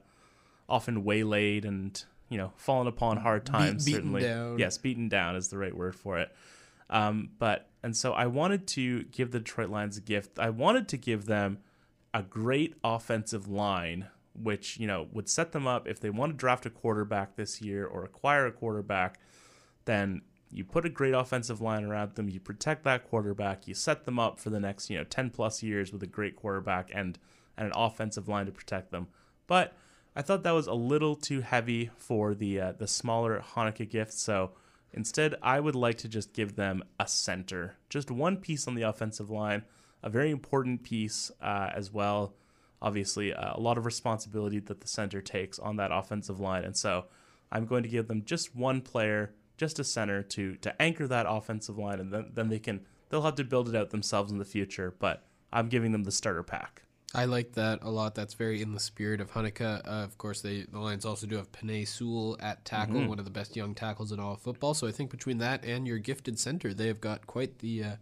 often waylaid and you know fallen upon hard times. beaten certainly, down. yes, beaten down is the right word for it. Um, but and so I wanted to give the Detroit Lions a gift. I wanted to give them a great offensive line, which you know would set them up if they want to draft a quarterback this year or acquire a quarterback. Then you put a great offensive line around them. You protect that quarterback. You set them up for the next you know ten plus years with a great quarterback and and an offensive line to protect them. But I thought that was a little too heavy for the uh, the smaller Hanukkah gift. So instead, I would like to just give them a center, just one piece on the offensive line, a very important piece uh, as well. Obviously, uh, a lot of responsibility that the center takes on that offensive line, and so I'm going to give them just one player, just a center to to anchor that offensive line, and then then they can they'll have to build it out themselves in the future. But I'm giving them the starter pack. I like that a lot. That's very in the spirit of Hanukkah. Uh, of course, they the Lions also do have Penei Sewell at tackle, one of the best young tackles in all of football. So I think between that and your gifted center, they have got quite the uh,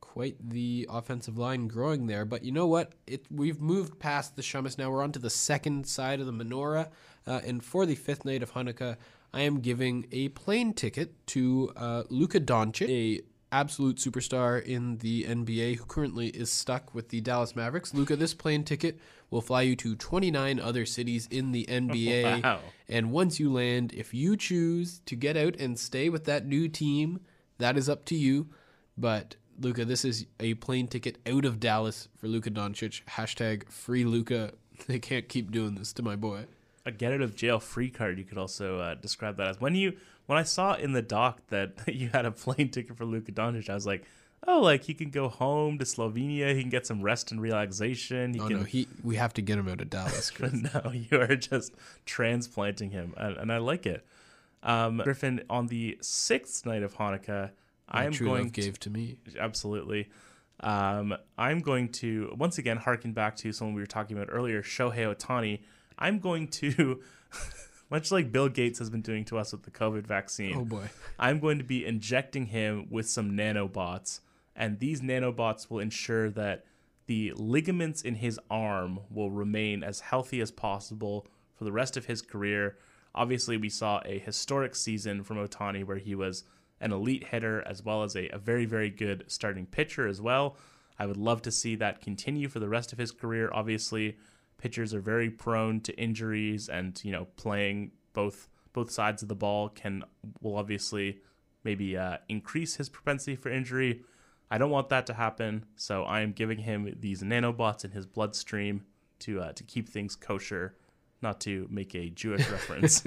quite the offensive line growing there. But you know what? It we've moved past the shamash now. We're on to the second side of the menorah, uh, and for the fifth night of Hanukkah, I am giving a plane ticket to uh, Luka Doncic, a absolute superstar in the NBA who currently is stuck with the Dallas Mavericks. Luka, this plane ticket will fly you to 29 other cities in the NBA. Wow. And once you land, if you choose to get out and stay with that new team, that is up to you. But Luka, this is a plane ticket out of Dallas for Luka Doncic. Hashtag free Luka. They can't keep doing this to my boy. a get out of jail free card. You could also uh, describe that as when you when I saw in the doc that you had a plane ticket for Luka Doncic, I was like, oh, like he can go home to Slovenia. He can get some rest and relaxation. He Oh can. no, he we have to get him out of Dallas. but no, you are just transplanting him, and, and I like it. Um, Griffin, on the sixth night of Hanukkah, My am true going love gave to me. absolutely. Um, I'm going to once again harken back to someone we were talking about earlier, Shohei Ohtani. I'm going to much like Bill Gates has been doing to us with the COVID vaccine. Oh boy. I'm going to be injecting him with some nanobots, and these nanobots will ensure that the ligaments in his arm will remain as healthy as possible for the rest of his career. Obviously, we saw a historic season from Ohtani where he was an elite hitter as well as a, a very, very good starting pitcher as well. I would love to see that continue for the rest of his career. Obviously, pitchers are very prone to injuries, and you know, playing both both sides of the ball can will obviously maybe uh, increase his propensity for injury. I don't want that to happen, so I am giving him these nanobots in his bloodstream to uh, to keep things kosher, not to make a Jewish reference,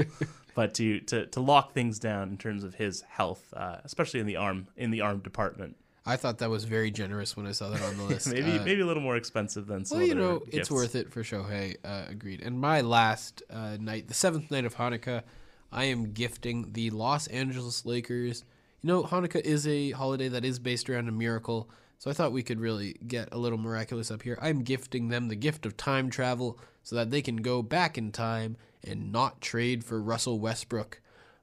but to, to to lock things down in terms of his health, uh, especially in the arm in the arm department. I thought that was very generous when I saw that on the list. maybe Uh, maybe a little more expensive than some well, you know, gifts. it's worth it for Shohei. Uh, agreed. And my last uh, night, the seventh night of Hanukkah, I am gifting the Los Angeles Lakers. You know, Hanukkah is a holiday that is based around a miracle, so I thought we could really get a little miraculous up here. I'm gifting them the gift of time travel so that they can go back in time and not trade for Russell Westbrook.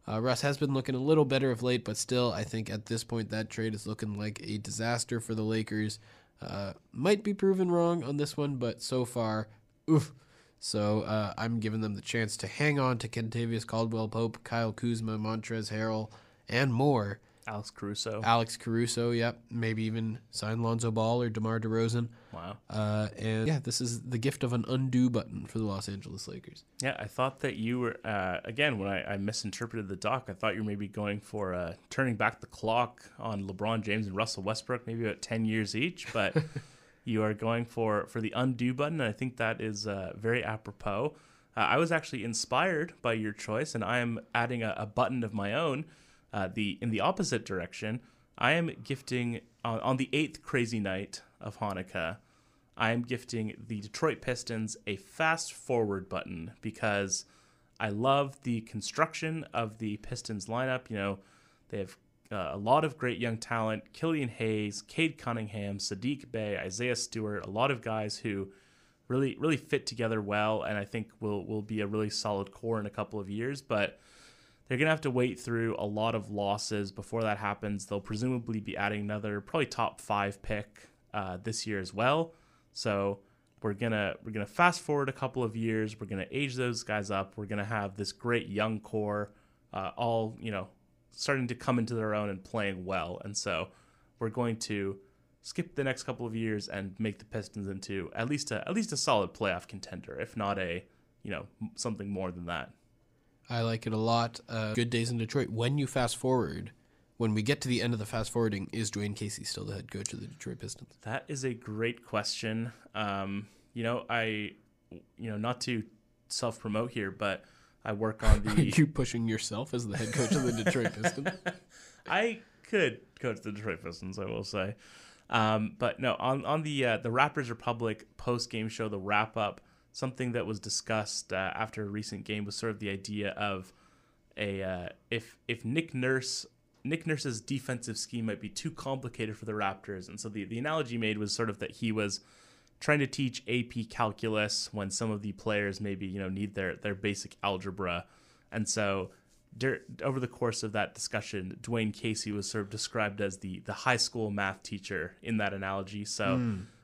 Uh, Russ has been looking a little better of late, but still, I think at this point that trade is looking like a disaster for the Lakers. Uh, might be proven wrong on this one, but so far, oof. So uh, I'm giving them the chance to hang on to Kentavious Caldwell Pope, Kyle Kuzma, Montrezl Harrell, and more. Alex Caruso. Alex Caruso, yep. Maybe even sign Lonzo Ball or DeMar DeRozan. Wow. Uh, and yeah, this is the gift of an undo button for the Los Angeles Lakers. Yeah, I thought that you were uh, again when I, I misinterpreted the doc. I thought you were maybe going for uh, turning back the clock on LeBron James and Russell Westbrook, maybe about ten years each. But you are going for for the undo button, and I think that is uh, very apropos. Uh, I was actually inspired by your choice, and I am adding a, a button of my own. Uh, the in the opposite direction, I am gifting on, on the eighth crazy night of Hanukkah. I am gifting the Detroit Pistons a fast forward button because I love the construction of the Pistons lineup. You know, they have uh, a lot of great young talent Killian Hayes, Cade Cunningham, Saddiq Bey, Isaiah Stewart, a lot of guys who really, really fit together well, and I think will, will be a really solid core in a couple of years. But they're going to have to wait through a lot of losses before that happens. They'll presumably be adding another probably top five pick uh, this year as well. So we're gonna we're gonna fast forward a couple of years. We're gonna age those guys up. We're gonna have this great young core, uh, all you know, starting to come into their own and playing well. And so we're going to skip the next couple of years and make the Pistons into at least a at least a solid playoff contender, if not a you know something more than that. I like it a lot. Uh, good days in Detroit. When you fast forward, when we get to the end of the fast forwarding, is Dwane Casey still the head coach of the Detroit Pistons? That is a great question. Um, you know, I, you know, not to self promote here, but I work on Are the. you pushing yourself as the head coach of the Detroit Pistons? I could coach the Detroit Pistons, I will say. Um, but no, on on the uh, the Raptors Republic post game show, the wrap up, something that was discussed uh, after a recent game was sort of the idea of a uh, if if Nick Nurse Nick Nurse's defensive scheme might be too complicated for the Raptors, and so the the analogy made was sort of that he was trying to teach AP calculus when some of the players maybe you know need their their basic algebra, and so dur- over the course of that discussion, Dwane Casey was sort of described as the the high school math teacher in that analogy. So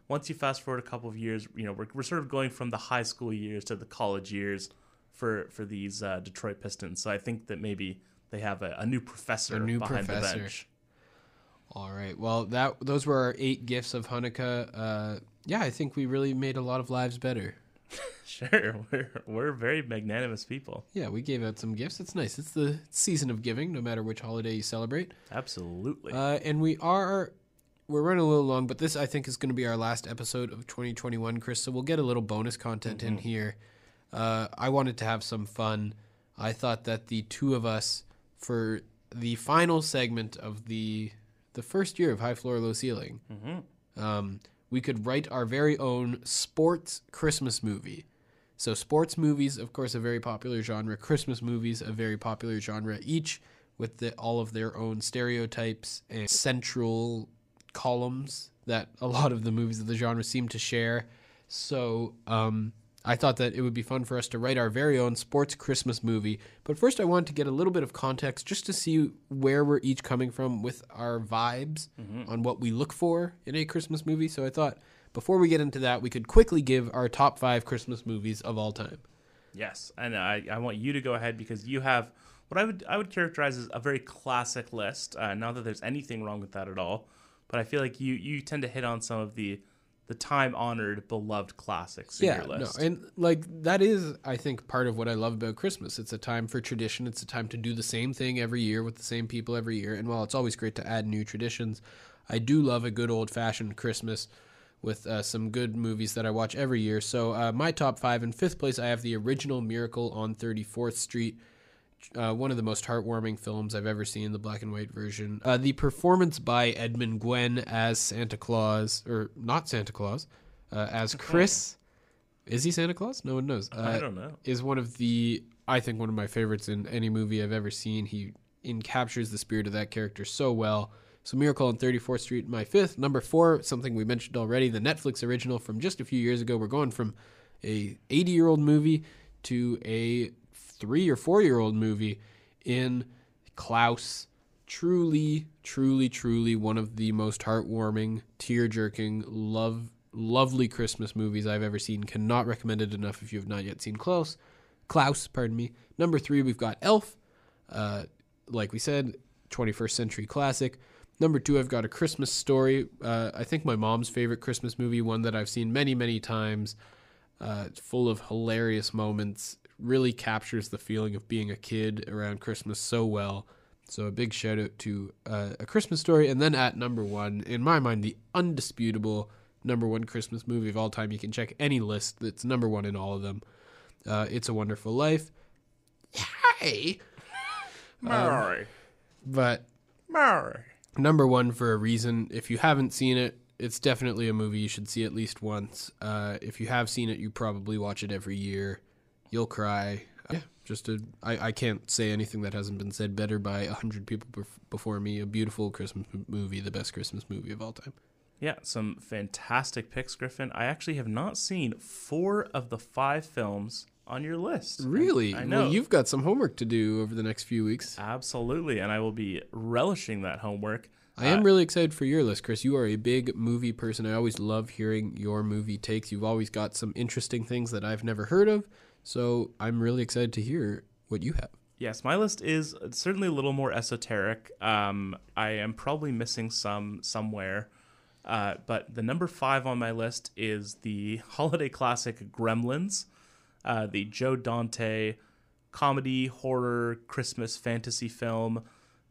once you fast forward a couple of years, you know we're we're sort of going from the high school years to the college years for for these uh, Detroit Pistons. So I think that maybe they have a, a new professor A new behind professor. the bench. All right. Well, that those were our eight gifts of Hanukkah. Uh, yeah, I think we really made a lot of lives better. Sure, we're we're very magnanimous people. Yeah, we gave out some gifts. It's nice. It's the season of giving, no matter which holiday you celebrate. Absolutely. Uh, and we are we're running a little long, but this I think is going to be our last episode of 2021, Chris. So we'll get a little bonus content in here. Uh, I wanted to have some fun. I thought that the two of us for the final segment of the the first year of High Floor Low Ceiling, um, we could write our very own sports Christmas movie. So sports movies, of course, a very popular genre. Christmas movies, a very popular genre. Each with the, all of their own stereotypes and central columns that a lot of the movies of the genre seem to share. So, um, I thought that it would be fun for us to write our very own sports Christmas movie. But first, I wanted to get a little bit of context just to see where we're each coming from with our vibes on what we look for in a Christmas movie. So I thought before we get into that, we could quickly give our top five Christmas movies of all time. Yes, and I, I want you to go ahead because you have what I would I would characterize as a very classic list. Uh, not that there's anything wrong with that at all, but I feel like you you tend to hit on some of the the time honored, beloved classics yeah, your list. no, and like that is, I think, part of what I love about Christmas. It's a time for tradition. It's a time to do the same thing every year with the same people every year. And while it's always great to add new traditions, I do love a good old fashioned Christmas with uh, some good movies that I watch every year. So uh, my top five in fifth place, I have the original Miracle on Thirty Fourth Street. Uh, one of the most heartwarming films I've ever seen, the black and white version. Uh, the performance by Edmund Gwenn as Santa Claus, or not Santa Claus, uh, as Chris. Is he Santa Claus? No one knows. Uh, I don't know. Is one of the, I think, one of my favorites in any movie I've ever seen. He encaptures the spirit of that character so well. So Miracle on 34th Street, my fifth. Number four, something we mentioned already, the Netflix original from just a few years ago. We're going from a 80 year old movie to a three or four year old movie in Klaus. Truly, truly, truly one of the most heartwarming, tear jerking, love, lovely Christmas movies I've ever seen. Cannot recommend it enough if you have not yet seen Klaus. Klaus, pardon me. Number three, we've got Elf. Uh, like we said, 21st century classic. Number two, I've got a Christmas story. Uh, I think my mom's favorite Christmas movie, one that I've seen many, many times. Uh, full of hilarious moments. Really captures the feeling of being a kid around Christmas so well. So a big shout out to uh, a Christmas story. And then at number one, in my mind, the undisputable number one Christmas movie of all time. You can check any list that's number one in all of them. Uh, it's a Wonderful Life. Yay! Mary, But Mary. number one for a reason. If you haven't seen it, it's definitely a movie you should see at least once. Uh, if you have seen it, you probably watch it every year. You'll cry. Yeah, just a. I, I can't say anything that hasn't been said better by a hundred people bef- before me. A beautiful Christmas movie, the best Christmas movie of all time. Yeah, some fantastic picks, Griffin. I actually have not seen four of the five films on your list. Really? I know. Well, you've got some homework to do over the next few weeks. Absolutely, and I will be relishing that homework. I am really excited for your list, Chris. You are a big movie person. I always love hearing your movie takes. You've always got some interesting things that I've never heard of. So I'm really excited to hear what you have. Yes, my list is certainly a little more esoteric. Um, I am probably missing some somewhere. Uh, but the number five on my list is the holiday classic Gremlins, uh, the Joe Dante comedy, horror, Christmas fantasy film.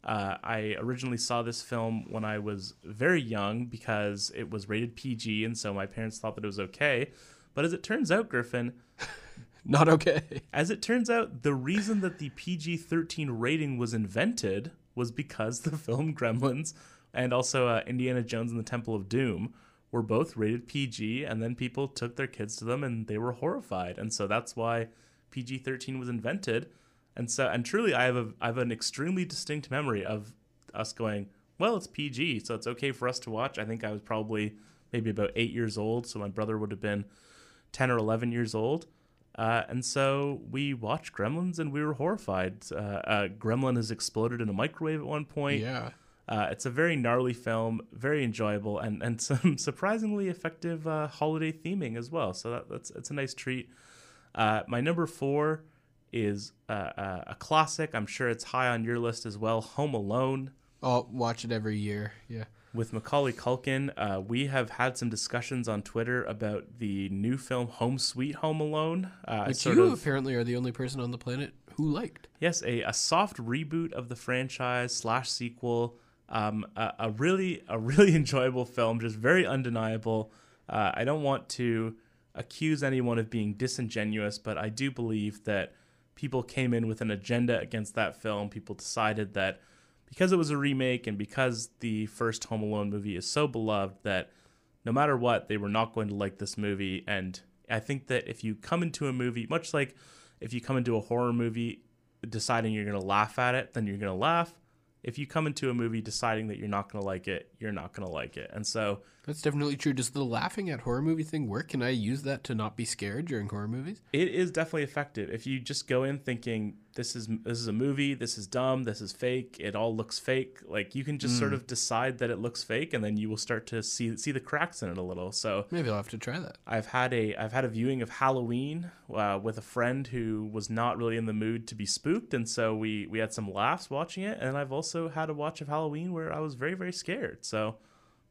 Uh, I originally saw this film when I was very young because it was rated PG, and so my parents thought that it was okay. But as it turns out, Griffin, Not okay. as it turns out, the reason that the PG 13 rating was invented was because the film Gremlins and also uh, Indiana Jones and the Temple of Doom were both rated PG, and then people took their kids to them and they were horrified. And so that's why PG 13 was invented. And so, and truly, I have, a, I have an extremely distinct memory of us going, well, it's PG, so it's okay for us to watch. I think I was probably maybe about eight years old, so my brother would have been 10 or 11 years old. Uh, and so we watched Gremlins and we were horrified. Uh, uh, Gremlin has exploded in a microwave at one point. Yeah. Uh, it's a very gnarly film, very enjoyable, and, and some surprisingly effective uh, holiday theming as well. So that, that's it's a nice treat. Uh, my number four is uh, uh, a classic. I'm sure it's high on your list as well. Home Alone I'll watch it every year. Yeah. with Macaulay Culkin. Uh, we have had some discussions on Twitter about the new film Home Sweet Home Alone. Uh, Which you of- apparently are the only person on the planet who liked. Yes, a, a soft reboot of the franchise slash sequel. Um, a, a really a really enjoyable film, just very undeniable. Uh, I don't want to accuse anyone of being disingenuous, but I do believe that people came in with an agenda against that film. People decided that because it was a remake and because the first Home Alone movie is so beloved that no matter what, they were not going to like this movie. And I think that if you come into a movie, much like if you come into a horror movie deciding you're going to laugh at it, then you're going to laugh. If you come into a movie deciding that you're not going to like it, you're not going to like it. And so That's definitely true. Does the laughing at horror movie thing work? Can I use that to not be scared during horror movies? It is definitely effective. If you just go in thinking this is this is a movie, this is dumb, this is fake, it all looks fake, like you can just sort of decide that it looks fake and then you will start to see see the cracks in it a little. So Maybe I'll have to try that. I've had a I've had a viewing of Halloween uh, with a friend who was not really in the mood to be spooked, and so we we had some laughs watching it. And I've also had a watch of Halloween where I was very very scared. So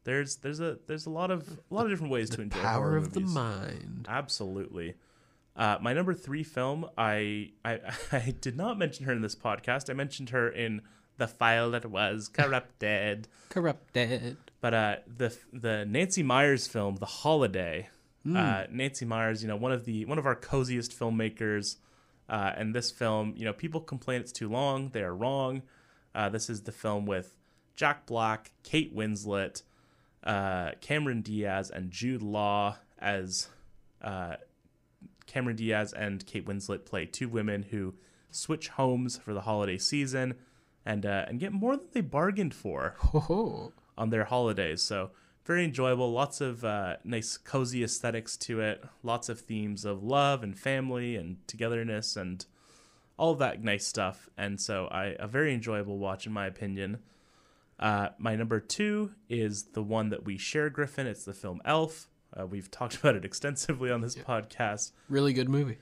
there's there's a there's a lot of a lot of different ways to enjoy Power of the mind. Absolutely. Uh, my number three film, I, I I did not mention her in this podcast. I mentioned her in the file that was corrupted. Corrupted. But uh, the the Nancy Meyers film, The Holiday. Uh, Nancy Meyers, you know, one of the one of our coziest filmmakers. Uh, and this film, you know, people complain it's too long. They are wrong. Uh, this is the film with Jack Black, Kate Winslet, uh, Cameron Diaz, and Jude Law as uh, Cameron Diaz and Kate Winslet play two women who switch homes for the holiday season and uh, and get more than they bargained for ho. on their holidays. So very enjoyable. Lots of uh, nice, cozy aesthetics to it. Lots of themes of love and family and togetherness and all of that nice stuff. And so I a very enjoyable watch in my opinion. Uh, my number two is the one that we share, Griffin. It's the film Elf. Uh, we've talked about it extensively on this podcast Really good movie.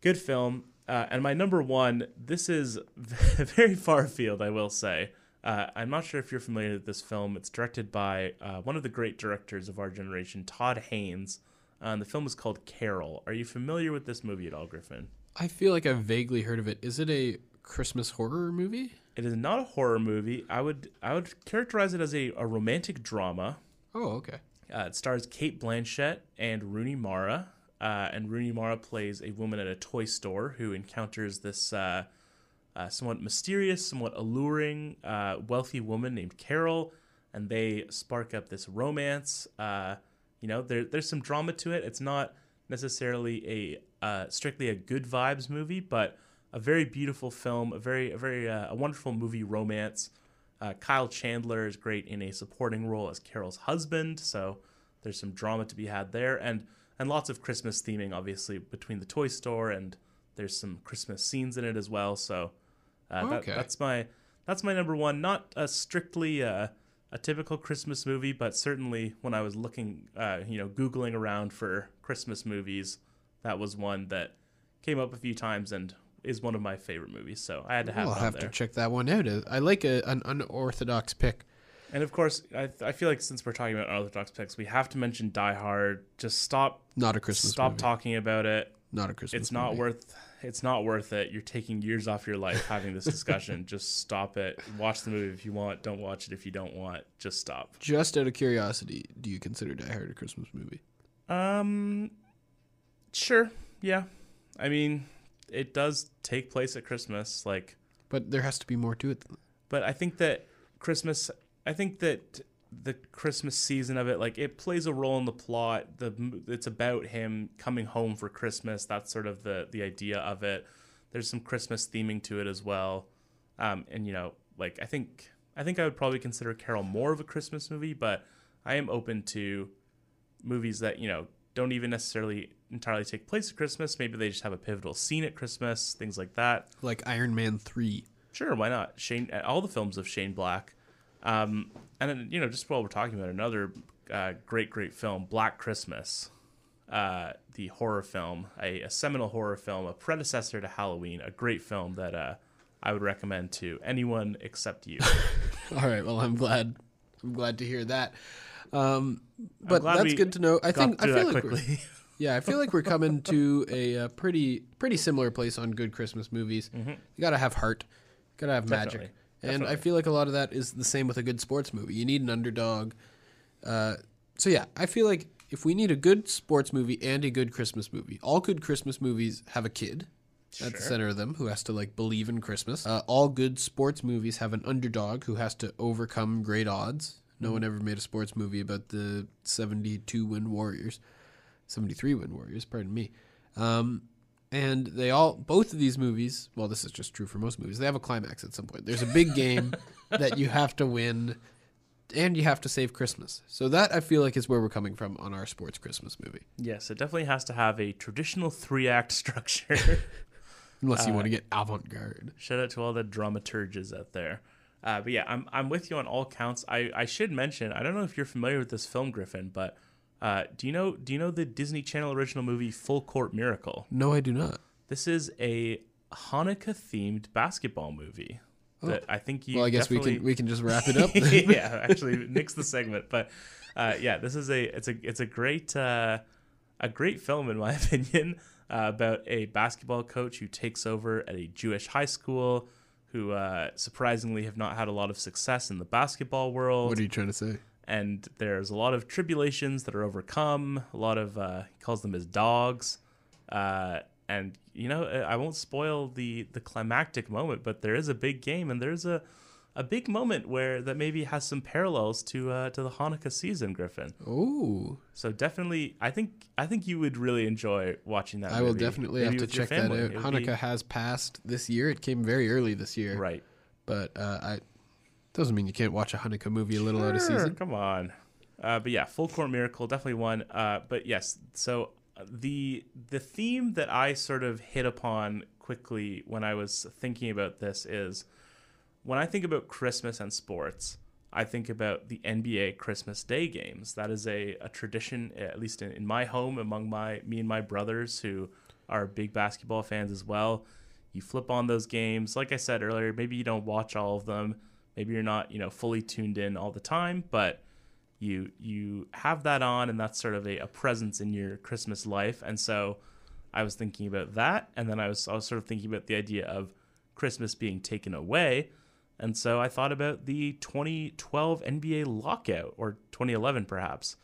good film. Uh, and my number one, this is very far afield, I will say. Uh, I'm not sure if you're familiar with this film. It's directed by uh, one of the great directors of our generation, Todd Haynes. Uh, and the film is called Carol. Are you familiar with this movie at all, Griffin? I feel like I've vaguely heard of it. Is it a Christmas horror movie? It is not a horror movie. I would I would characterize it as a, a romantic drama. Oh, okay. Uh, it stars Cate Blanchett and Rooney Mara. Uh, and Rooney Mara plays a woman at a toy store who encounters this uh, uh, somewhat mysterious, somewhat alluring, uh, wealthy woman named Carol, and they spark up this romance. Uh, you know, there, there's some drama to it. It's not necessarily a strictly a good vibes movie, but a very beautiful film, a very a very a wonderful movie romance. Uh, Kyle Chandler is great in a supporting role as Carol's husband, so there's some drama to be had there, and and lots of Christmas theming, obviously between the toy store and there's some Christmas scenes in it as well. So uh, that, that's my that's my number one. Not a strictly uh, a typical Christmas movie, but certainly when I was looking, uh, you know, googling around for Christmas movies, that was one that came up a few times and is one of my favorite movies. So I had to have I'll have there. to check that one out. Uh, I like a, an unorthodox pick. And of course, I, I feel like since we're talking about unorthodox picks, we have to mention Die Hard. Just stop Not a Christmas stop movie. talking about it. Not a Christmas It's not movie. worth it's not worth it. You're taking years off your life having this discussion. Just stop it. Watch the movie if you want. Don't watch it if you don't want. Just stop. Just out of curiosity, do you consider Die Hard a Christmas movie? Um sure. Yeah. I mean, it does take place at Christmas like But there has to be more to it. But I think that Christmas. I think that the Christmas season of it, like it plays a role in the plot. The it's about him coming home for Christmas. That's sort of the the idea of it. There's some Christmas theming to it as well, um, and you know, like I think I think I would probably consider Carol more of a Christmas movie, but I am open to movies that you know don't even necessarily entirely take place at Christmas. Maybe they just have a pivotal scene at Christmas, things like that. like Iron Man three. Sure, why not? Shane, all the films of Shane Black, um, and then you know, just while we're talking about another uh, great, great film, Black Christmas, uh, the horror film, a, a seminal horror film, a predecessor to Halloween, a great film that uh, I would recommend to anyone except you. All right. Well, I'm glad. I'm glad to hear that. Um, but that's good to know. I think I feel like quickly. yeah, I feel like we're coming to a, uh pretty pretty similar place on good Christmas movies. You got to have heart, you got to have magic, Mm-hmm. Definitely. and I feel like a lot of that is the same with a good sports movie. You need an underdog. Uh, so yeah, I feel like if we need a good sports movie and a good Christmas movie, all good Christmas movies have a kid at the center of them who has to like believe in Christmas. Uh, all good sports movies have an underdog who has to overcome great odds. No one ever made a sports movie about the 72 win Warriors, 73 win Warriors, pardon me. Um, and they all, both of these movies, well, this is just true for most movies, they have a climax at some point. There's a big game that you have to win. and you have to save Christmas. So that I feel like is where we're coming from on our sports Christmas movie. Yes, it definitely has to have a traditional three act structure. Unless you want to get avant garde. Shout out to all the dramaturges out there. Uh, but yeah, I'm I'm with you on all counts. I, I should mention I don't know if you're familiar with this film, Griffin, but uh, do you know do you know the Disney Channel original movie Full Court Miracle? No, I do not. This is a Hanukkah themed basketball movie that I think you. Oh. Well, I guess we can we can just wrap it up. yeah, actually, nix the segment. But uh, yeah, this is a it's a it's a great uh, a great film in my opinion uh, about a basketball coach who takes over at a Jewish high school who uh, surprisingly have not had a lot of success in the basketball world what are you trying to say? And there's a lot of tribulations that are overcome. A lot of uh, he calls them his dogs, uh, and you know I won't spoil the the climactic moment, but there is a big game and there's a a big moment where that maybe has some parallels to uh, to the Hanukkah season, Griffin. Oh, So definitely, I think I think you would really enjoy watching that. I will definitely maybe have to check that out. It would be- Hanukkah has passed this year. It came very early this year, right? but uh, I doesn't mean you can't watch a Hanukkah movie a little out of season. Come on. Uh, but yeah, Full Court Miracle definitely one. Uh, but yes, so uh, the the theme that I sort of hit upon quickly when I was thinking about this is when I think about Christmas and sports, I think about the NBA Christmas Day games. That is a, a tradition, at least in, in my home, among my me and my brothers who are big basketball fans as well. You flip on those games. Like I said earlier, maybe you don't watch all of them. Maybe you're not, you know, fully tuned in all the time, but you you have that on and that's sort of a, a presence in your Christmas life. And so I was thinking about that and then I was I was sort of thinking about the idea of Christmas being taken away. And so I thought about the 2012 NBA lockout or 2011 perhaps,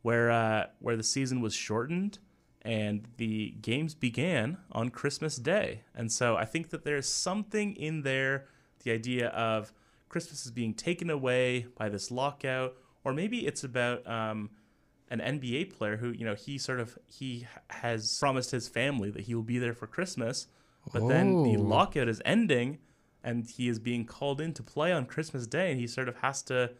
where uh, where the season was shortened and the games began on Christmas Day. And so I think that there's something in there, the idea of Christmas is being taken away by this lockout, or maybe it's about um, an NBA player who, you know, he sort of he has promised his family that he will be there for Christmas, but then the Oh. lockout is ending, and he is being called in to play on Christmas Day, and he sort of has to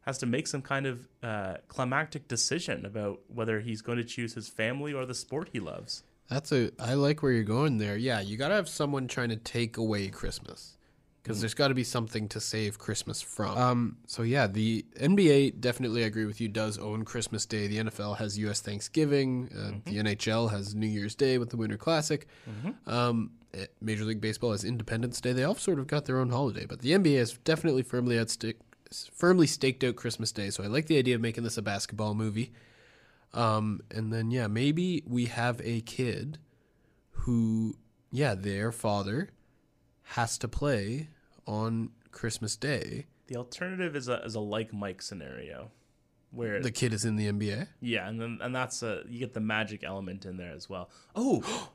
has to make some kind of uh, climactic decision about whether he's going to choose his family or the sport he loves. That's a. I like where you're going there. Yeah, you gotta have someone trying to take away Christmas because there's got to be something to save Christmas from. Um. So yeah, the NBA definitely I agree with you. Does own Christmas Day. The NFL has U.S. Thanksgiving. Uh, The NHL has New Year's Day with the Winter Classic. Um. eh, Major League Baseball has Independence Day. They all sort of got their own holiday, but the NBA has definitely firmly out stick, firmly staked out Christmas Day. So I like the idea of making this a basketball movie. Um, and then yeah, maybe we have a kid who, yeah, their father has to play on Christmas Day. The alternative is a is a like Mike scenario, where The kid is in the NBA. yeah, and then and that's a you get the magic element in there as well. Oh,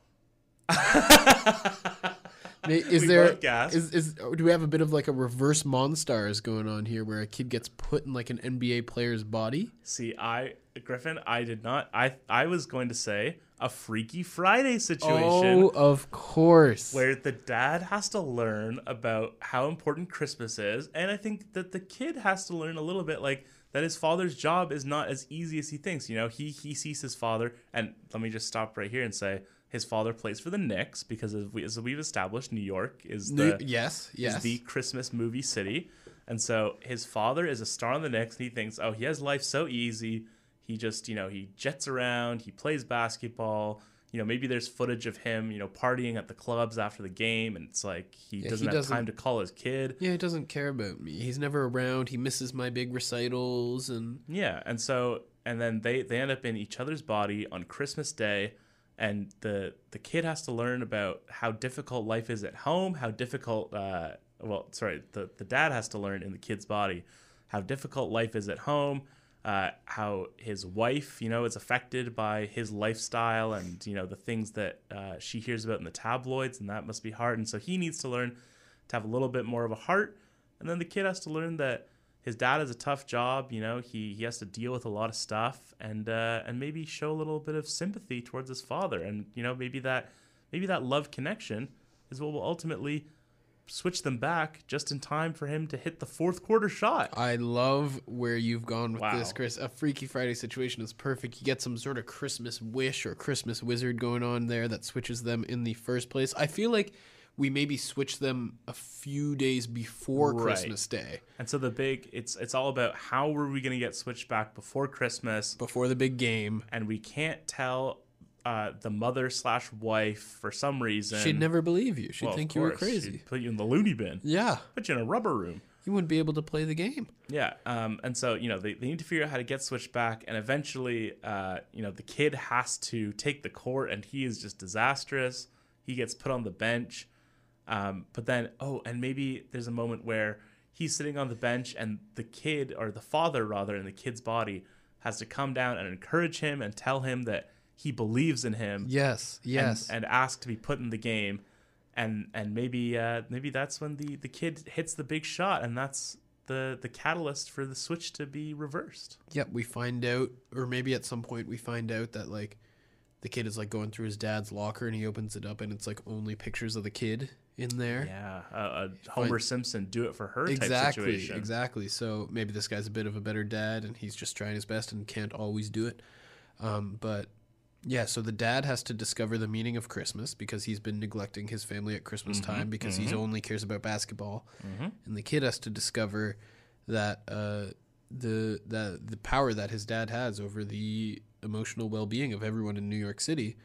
Is We there is, is do we have a bit of like a reverse Monstars going on here where a kid gets put in like an NBA player's body? see, I Griffin, I did not. I I was going to say a Freaky Friday situation. Oh, of course. where the dad has to learn about how important Christmas is, and I think that the kid has to learn a little bit like that his father's job is not as easy as he thinks. You know, he he sees his father, and let me just stop right here and say his father plays for the Knicks because as, we, as we've established, New York is New- the yes, is yes. the Christmas movie city. And so his father is a star on the Knicks, and he thinks, oh, he has life so easy. He just, you know, he jets around, he plays basketball. You know, maybe there's footage of him, you know, partying at the clubs after the game, and it's like he Yeah, doesn't he have doesn't- time to call his kid. yeah, he doesn't care about me. He's never around. He misses my big recitals and Yeah, and so and then they they end up in each other's body on Christmas Day, and the the kid has to learn about how difficult life is at home, how difficult uh well sorry the the dad has to learn in the kid's body how difficult life is at home. Uh, how his wife, you know, is affected by his lifestyle and you know the things that uh, she hears about in the tabloids, and that must be hard. And so he needs to learn to have a little bit more of a heart, and then the kid has to learn that his dad has a tough job. You know, he he has to deal with a lot of stuff, and uh, and maybe show a little bit of sympathy towards his father, and you know maybe that maybe that love connection is what will ultimately switch them back just in time for him to hit the fourth quarter shot. I love where you've gone with Wow. this, Chris. A Freaky Friday situation is perfect. You get some sort of Christmas wish or Christmas wizard going on there that switches them in the first place. I feel like we maybe switch them a few days before Right. Christmas Day, And so the big it's it's all about how were we going to get switched back before Christmas, before the big game. and we can't tell uh, the mother slash wife for some reason. She'd never believe you. She'd Well, think you were crazy. she'd put you in the loony bin. Yeah, Put you in a rubber room. you wouldn't be able to play the game. Yeah, um, and so you know they, they need to figure out how to get switched back, and eventually, uh, you know, the kid has to take the court, and he is just disastrous. He gets put on the bench, um, but then oh, and maybe there's a moment where he's sitting on the bench, and the kid or the father rather in the kid's body has to come down and encourage him and tell him that he believes in him. Yes, yes. and, ask to be put in the game, and and maybe uh, maybe that's when the the kid hits the big shot, and that's the the catalyst for the switch to be reversed. Yep, we find out, or maybe at some point we find out that like the kid is like going through his dad's locker and he opens it up and it's like only pictures of the kid in there. Yeah, uh, a Homer Simpson do it for her type exactly, situation. exactly. So maybe this guy's a bit of a better dad and he's just trying his best and can't always do it. Um, but yeah, so the dad has to discover the meaning of Christmas because he's been neglecting his family at Christmas Mm-hmm, time because he only cares about basketball, and the kid has to discover that uh, the the the power that his dad has over the emotional well being of everyone in New York City,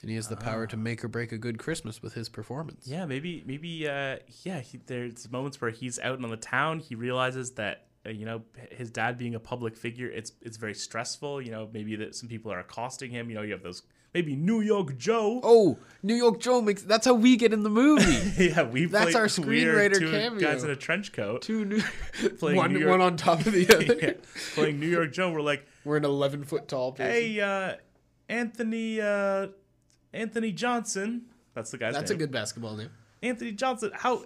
and he has the power to make or break a good Christmas with his performance. Ah. Yeah, maybe maybe uh, yeah. He, there's moments where he's out in the town. He realizes that uh, you know his dad being a public figure, it's it's very stressful. You know, maybe that some people are accosting him. You know, you have those maybe New York Joe. Oh, New York Joe makes that's how we get in the movie. yeah, we That's our screenwriter two cameo. Guys in a trench coat Two new Playing one New York- one on top of the other. yeah, playing New York Joe. We're like, We're an eleven foot tall person. hey, uh, Anthony uh, Anthony Johnson. That's the guy's that's a good basketball name. Anthony Johnson. How uh,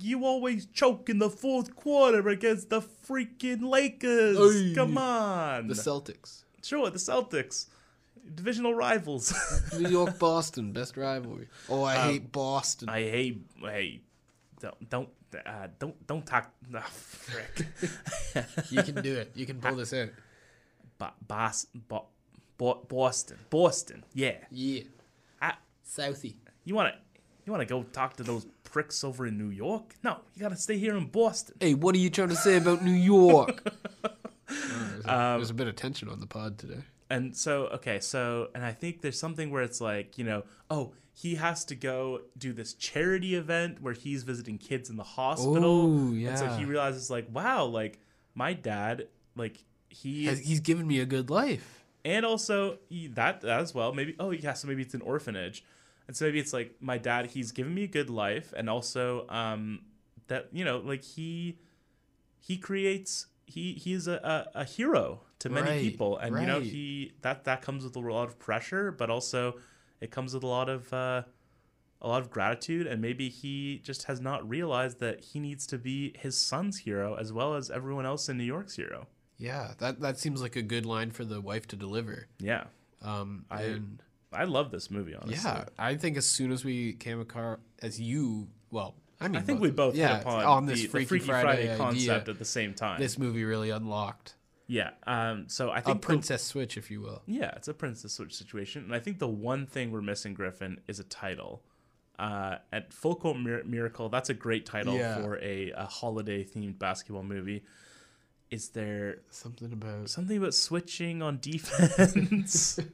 you always choke in the fourth quarter against the freaking Lakers? Oy. Come on, The Celtics, sure the Celtics, divisional rivals. New York Boston, best rivalry. Oh, I hate Boston. I hate. Hey, don't don't uh, don't don't talk. Oh, frick. you can do it. You can pull this out. Bo- Bos- Bo- Bo- Boston, Boston. Yeah. Yeah, I, Southie. you wanna you wanna go talk to those pricks over in New York? No, you gotta stay here in Boston. Hey, what are you trying to say about New York? Oh, there's, a, um, there's a bit of tension on the pod today. And so, okay, so, and I think there's something where it's like, you know, oh, he has to go do this charity event where he's visiting kids in the hospital. Ooh, And so he realizes, like, wow, like, my dad, like, he, Has, he's given me a good life. and also he, that, that as well. Maybe, oh, yeah, so maybe it's an orphanage. And so maybe it's like, my dad, he's given me a good life. And also, um, that, you know, like, he, he creates, he, he's a, a, a hero to many Right, people. And, you know, he, that, that comes with a lot of pressure, but also it comes with a lot of, uh, a lot of gratitude and maybe he just has not realized that he needs to be his son's hero as well as everyone else in New York's hero. Yeah, that that seems like a good line for the wife to deliver. Yeah. Um, I- and I love this movie, honestly. yeah, I think as soon as we came across as you, well, I mean, I think we both yeah, hit upon on the, this the Freaky, Freaky, Friday, Friday, idea, concept at the same time. This movie really unlocked yeah. Um, so I think the- princess switch, if you will. yeah, it's a princess switch situation, and I think the one thing we're missing, Griffin, is a title. Uh, at Full Court Mir- Miracle, that's a great title Yeah. for a, a holiday themed basketball movie. Is there Something about something about switching on defense?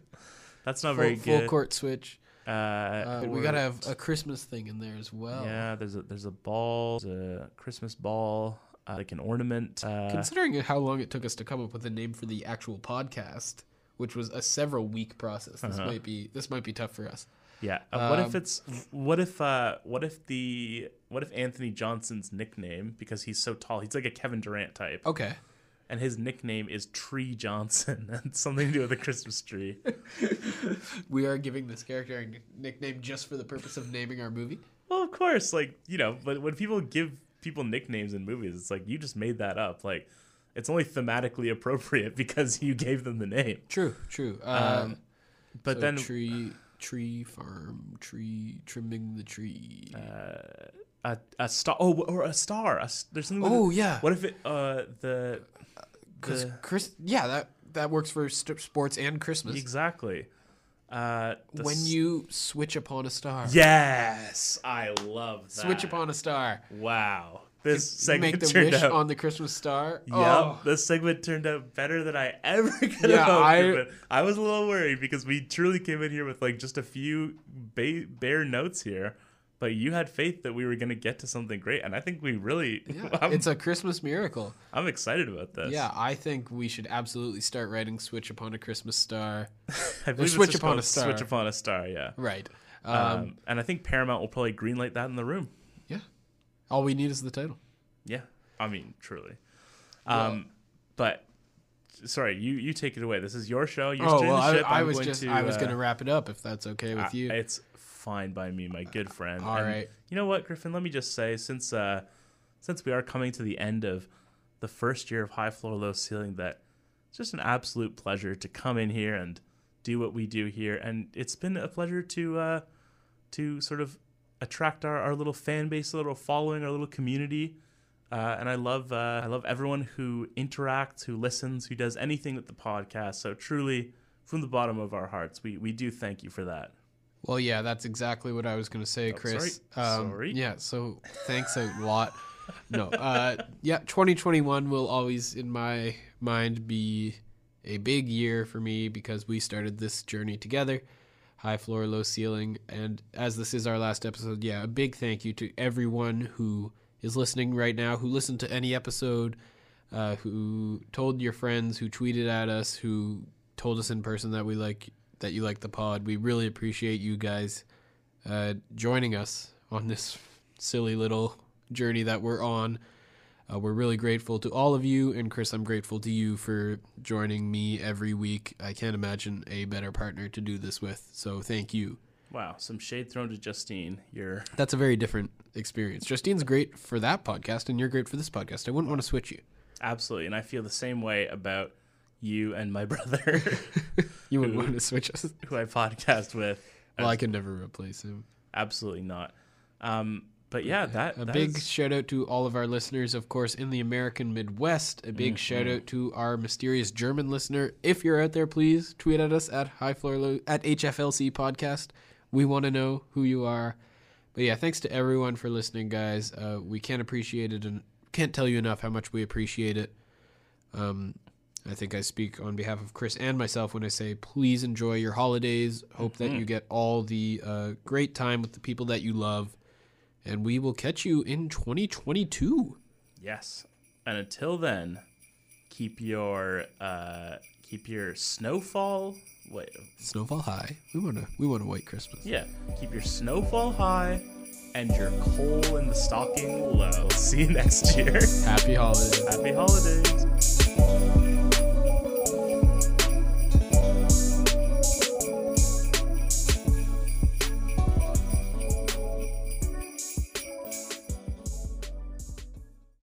that's not full, very full court switch. Uh, Uh, we gotta have a Christmas thing in there as well. Yeah, there's a there's a ball, there's a Christmas ball, uh, like an ornament. Uh, Considering how long it took us to come up with a name for the actual podcast, which was a several week process, this Uh-huh. might be this might be tough for us. yeah. Uh, what if um, it's what if uh what if the what if Anthony Johnson's nickname because he's so tall, he's like a Kevin Durant type, Okay. And his nickname is Tree Johnson. That's something to do with the Christmas tree. We are giving this character a nickname just for the purpose of naming our movie. well, of course, like you know, but when people give people nicknames in movies, it's like you just made that up. Like it's only thematically appropriate because you gave them the name. True, true. Um, Um, but so then tree tree farm tree trimming the tree. uh, a, a star. Oh, or a star. A there's something. Oh yeah, What if it? Uh, the. because Chris. Yeah, that that works for st- sports and Christmas. exactly. Uh, when s- you switch upon a star. Yes, I love that. Switch upon a star. Wow, this You segment make the turned wish out. on the Christmas star. Yep, Oh, this segment turned out better than I ever could Yeah, have hoped. I- But I was a little worried because we truly came in here with like just a few ba- bare notes here, but you had faith that we were going to get to something great, and I think we really. yeah, I'm, it's a Christmas miracle. I'm excited about this. Yeah, I think we should absolutely start writing "Switch Upon a Christmas Star." I believe Switch Upon a Star. Switch upon a star. Yeah. Right. Um, Um, and I think Paramount will probably greenlight that in the room. yeah. All we need is the title. Yeah, I mean, truly. Um, but sorry, you you take it away. This is your show. You're oh well, I. I was going just to, I was uh, going to wrap it up if that's okay with uh, you. It's fine by me, my good friend. All And right. You know what, Griffin? Let me just say, since uh, since we are coming to the end of the first year of High Floor Low Ceiling, that it's just an absolute pleasure to come in here and do what we do here, and it's been a pleasure to uh, to sort of attract our, our little fan base, a little following, our little community. Uh, and I love uh, I love everyone who interacts, who listens, who does anything with the podcast. So truly, from the bottom of our hearts, we we do thank you for that. Well, yeah, that's exactly what I was going to say, Oh, Chris. sorry. Um, Sorry. Yeah, so thanks a lot. No, uh, yeah, 2021 will always, in my mind, be a big year for me because we started this journey together. High floor, low ceiling. And as this is our last episode, yeah, a big thank you to everyone who is listening right now, who listened to any episode, uh, who told your friends, who tweeted at us, who told us in person that we like that you like the pod. We really appreciate you guys uh, joining us on this silly little journey that we're on. Uh, we're really grateful to all of you, and Chris, I'm grateful to you for joining me every week. I can't imagine a better partner to do this with, so thank you. Wow, some shade thrown to Justine. You're That's a very different experience. Justine's great for that podcast, and you're great for this podcast. I wouldn't want to switch you. absolutely, and I feel the same way about you and my brother, You wouldn't Who- want to switch us. who I podcast with. Well, I could never replace him. Absolutely not. Um, but yeah, that a that big is- shout out to all of our listeners, of course, in the American Midwest. A big shout Mm-hmm. out to our mysterious German listener. If you're out there, please tweet at us at High Floor Low, at HFLC Podcast. We want to know who you are. But yeah, thanks to everyone for listening, guys. Uh, we can't appreciate it and can't tell you enough how much we appreciate it. Um, I think I speak on behalf of Chris and myself when I say please enjoy your holidays. Hope that Mm-hmm. you get all the uh, great time with the people that you love. And we will catch you in 2022. yes. And until then, keep your uh, keep your snowfall. Wait, Snowfall high. We want to. We want a white Christmas. yeah, keep your snowfall high and your coal in the stocking low. See you next year. Happy holidays. Happy holidays.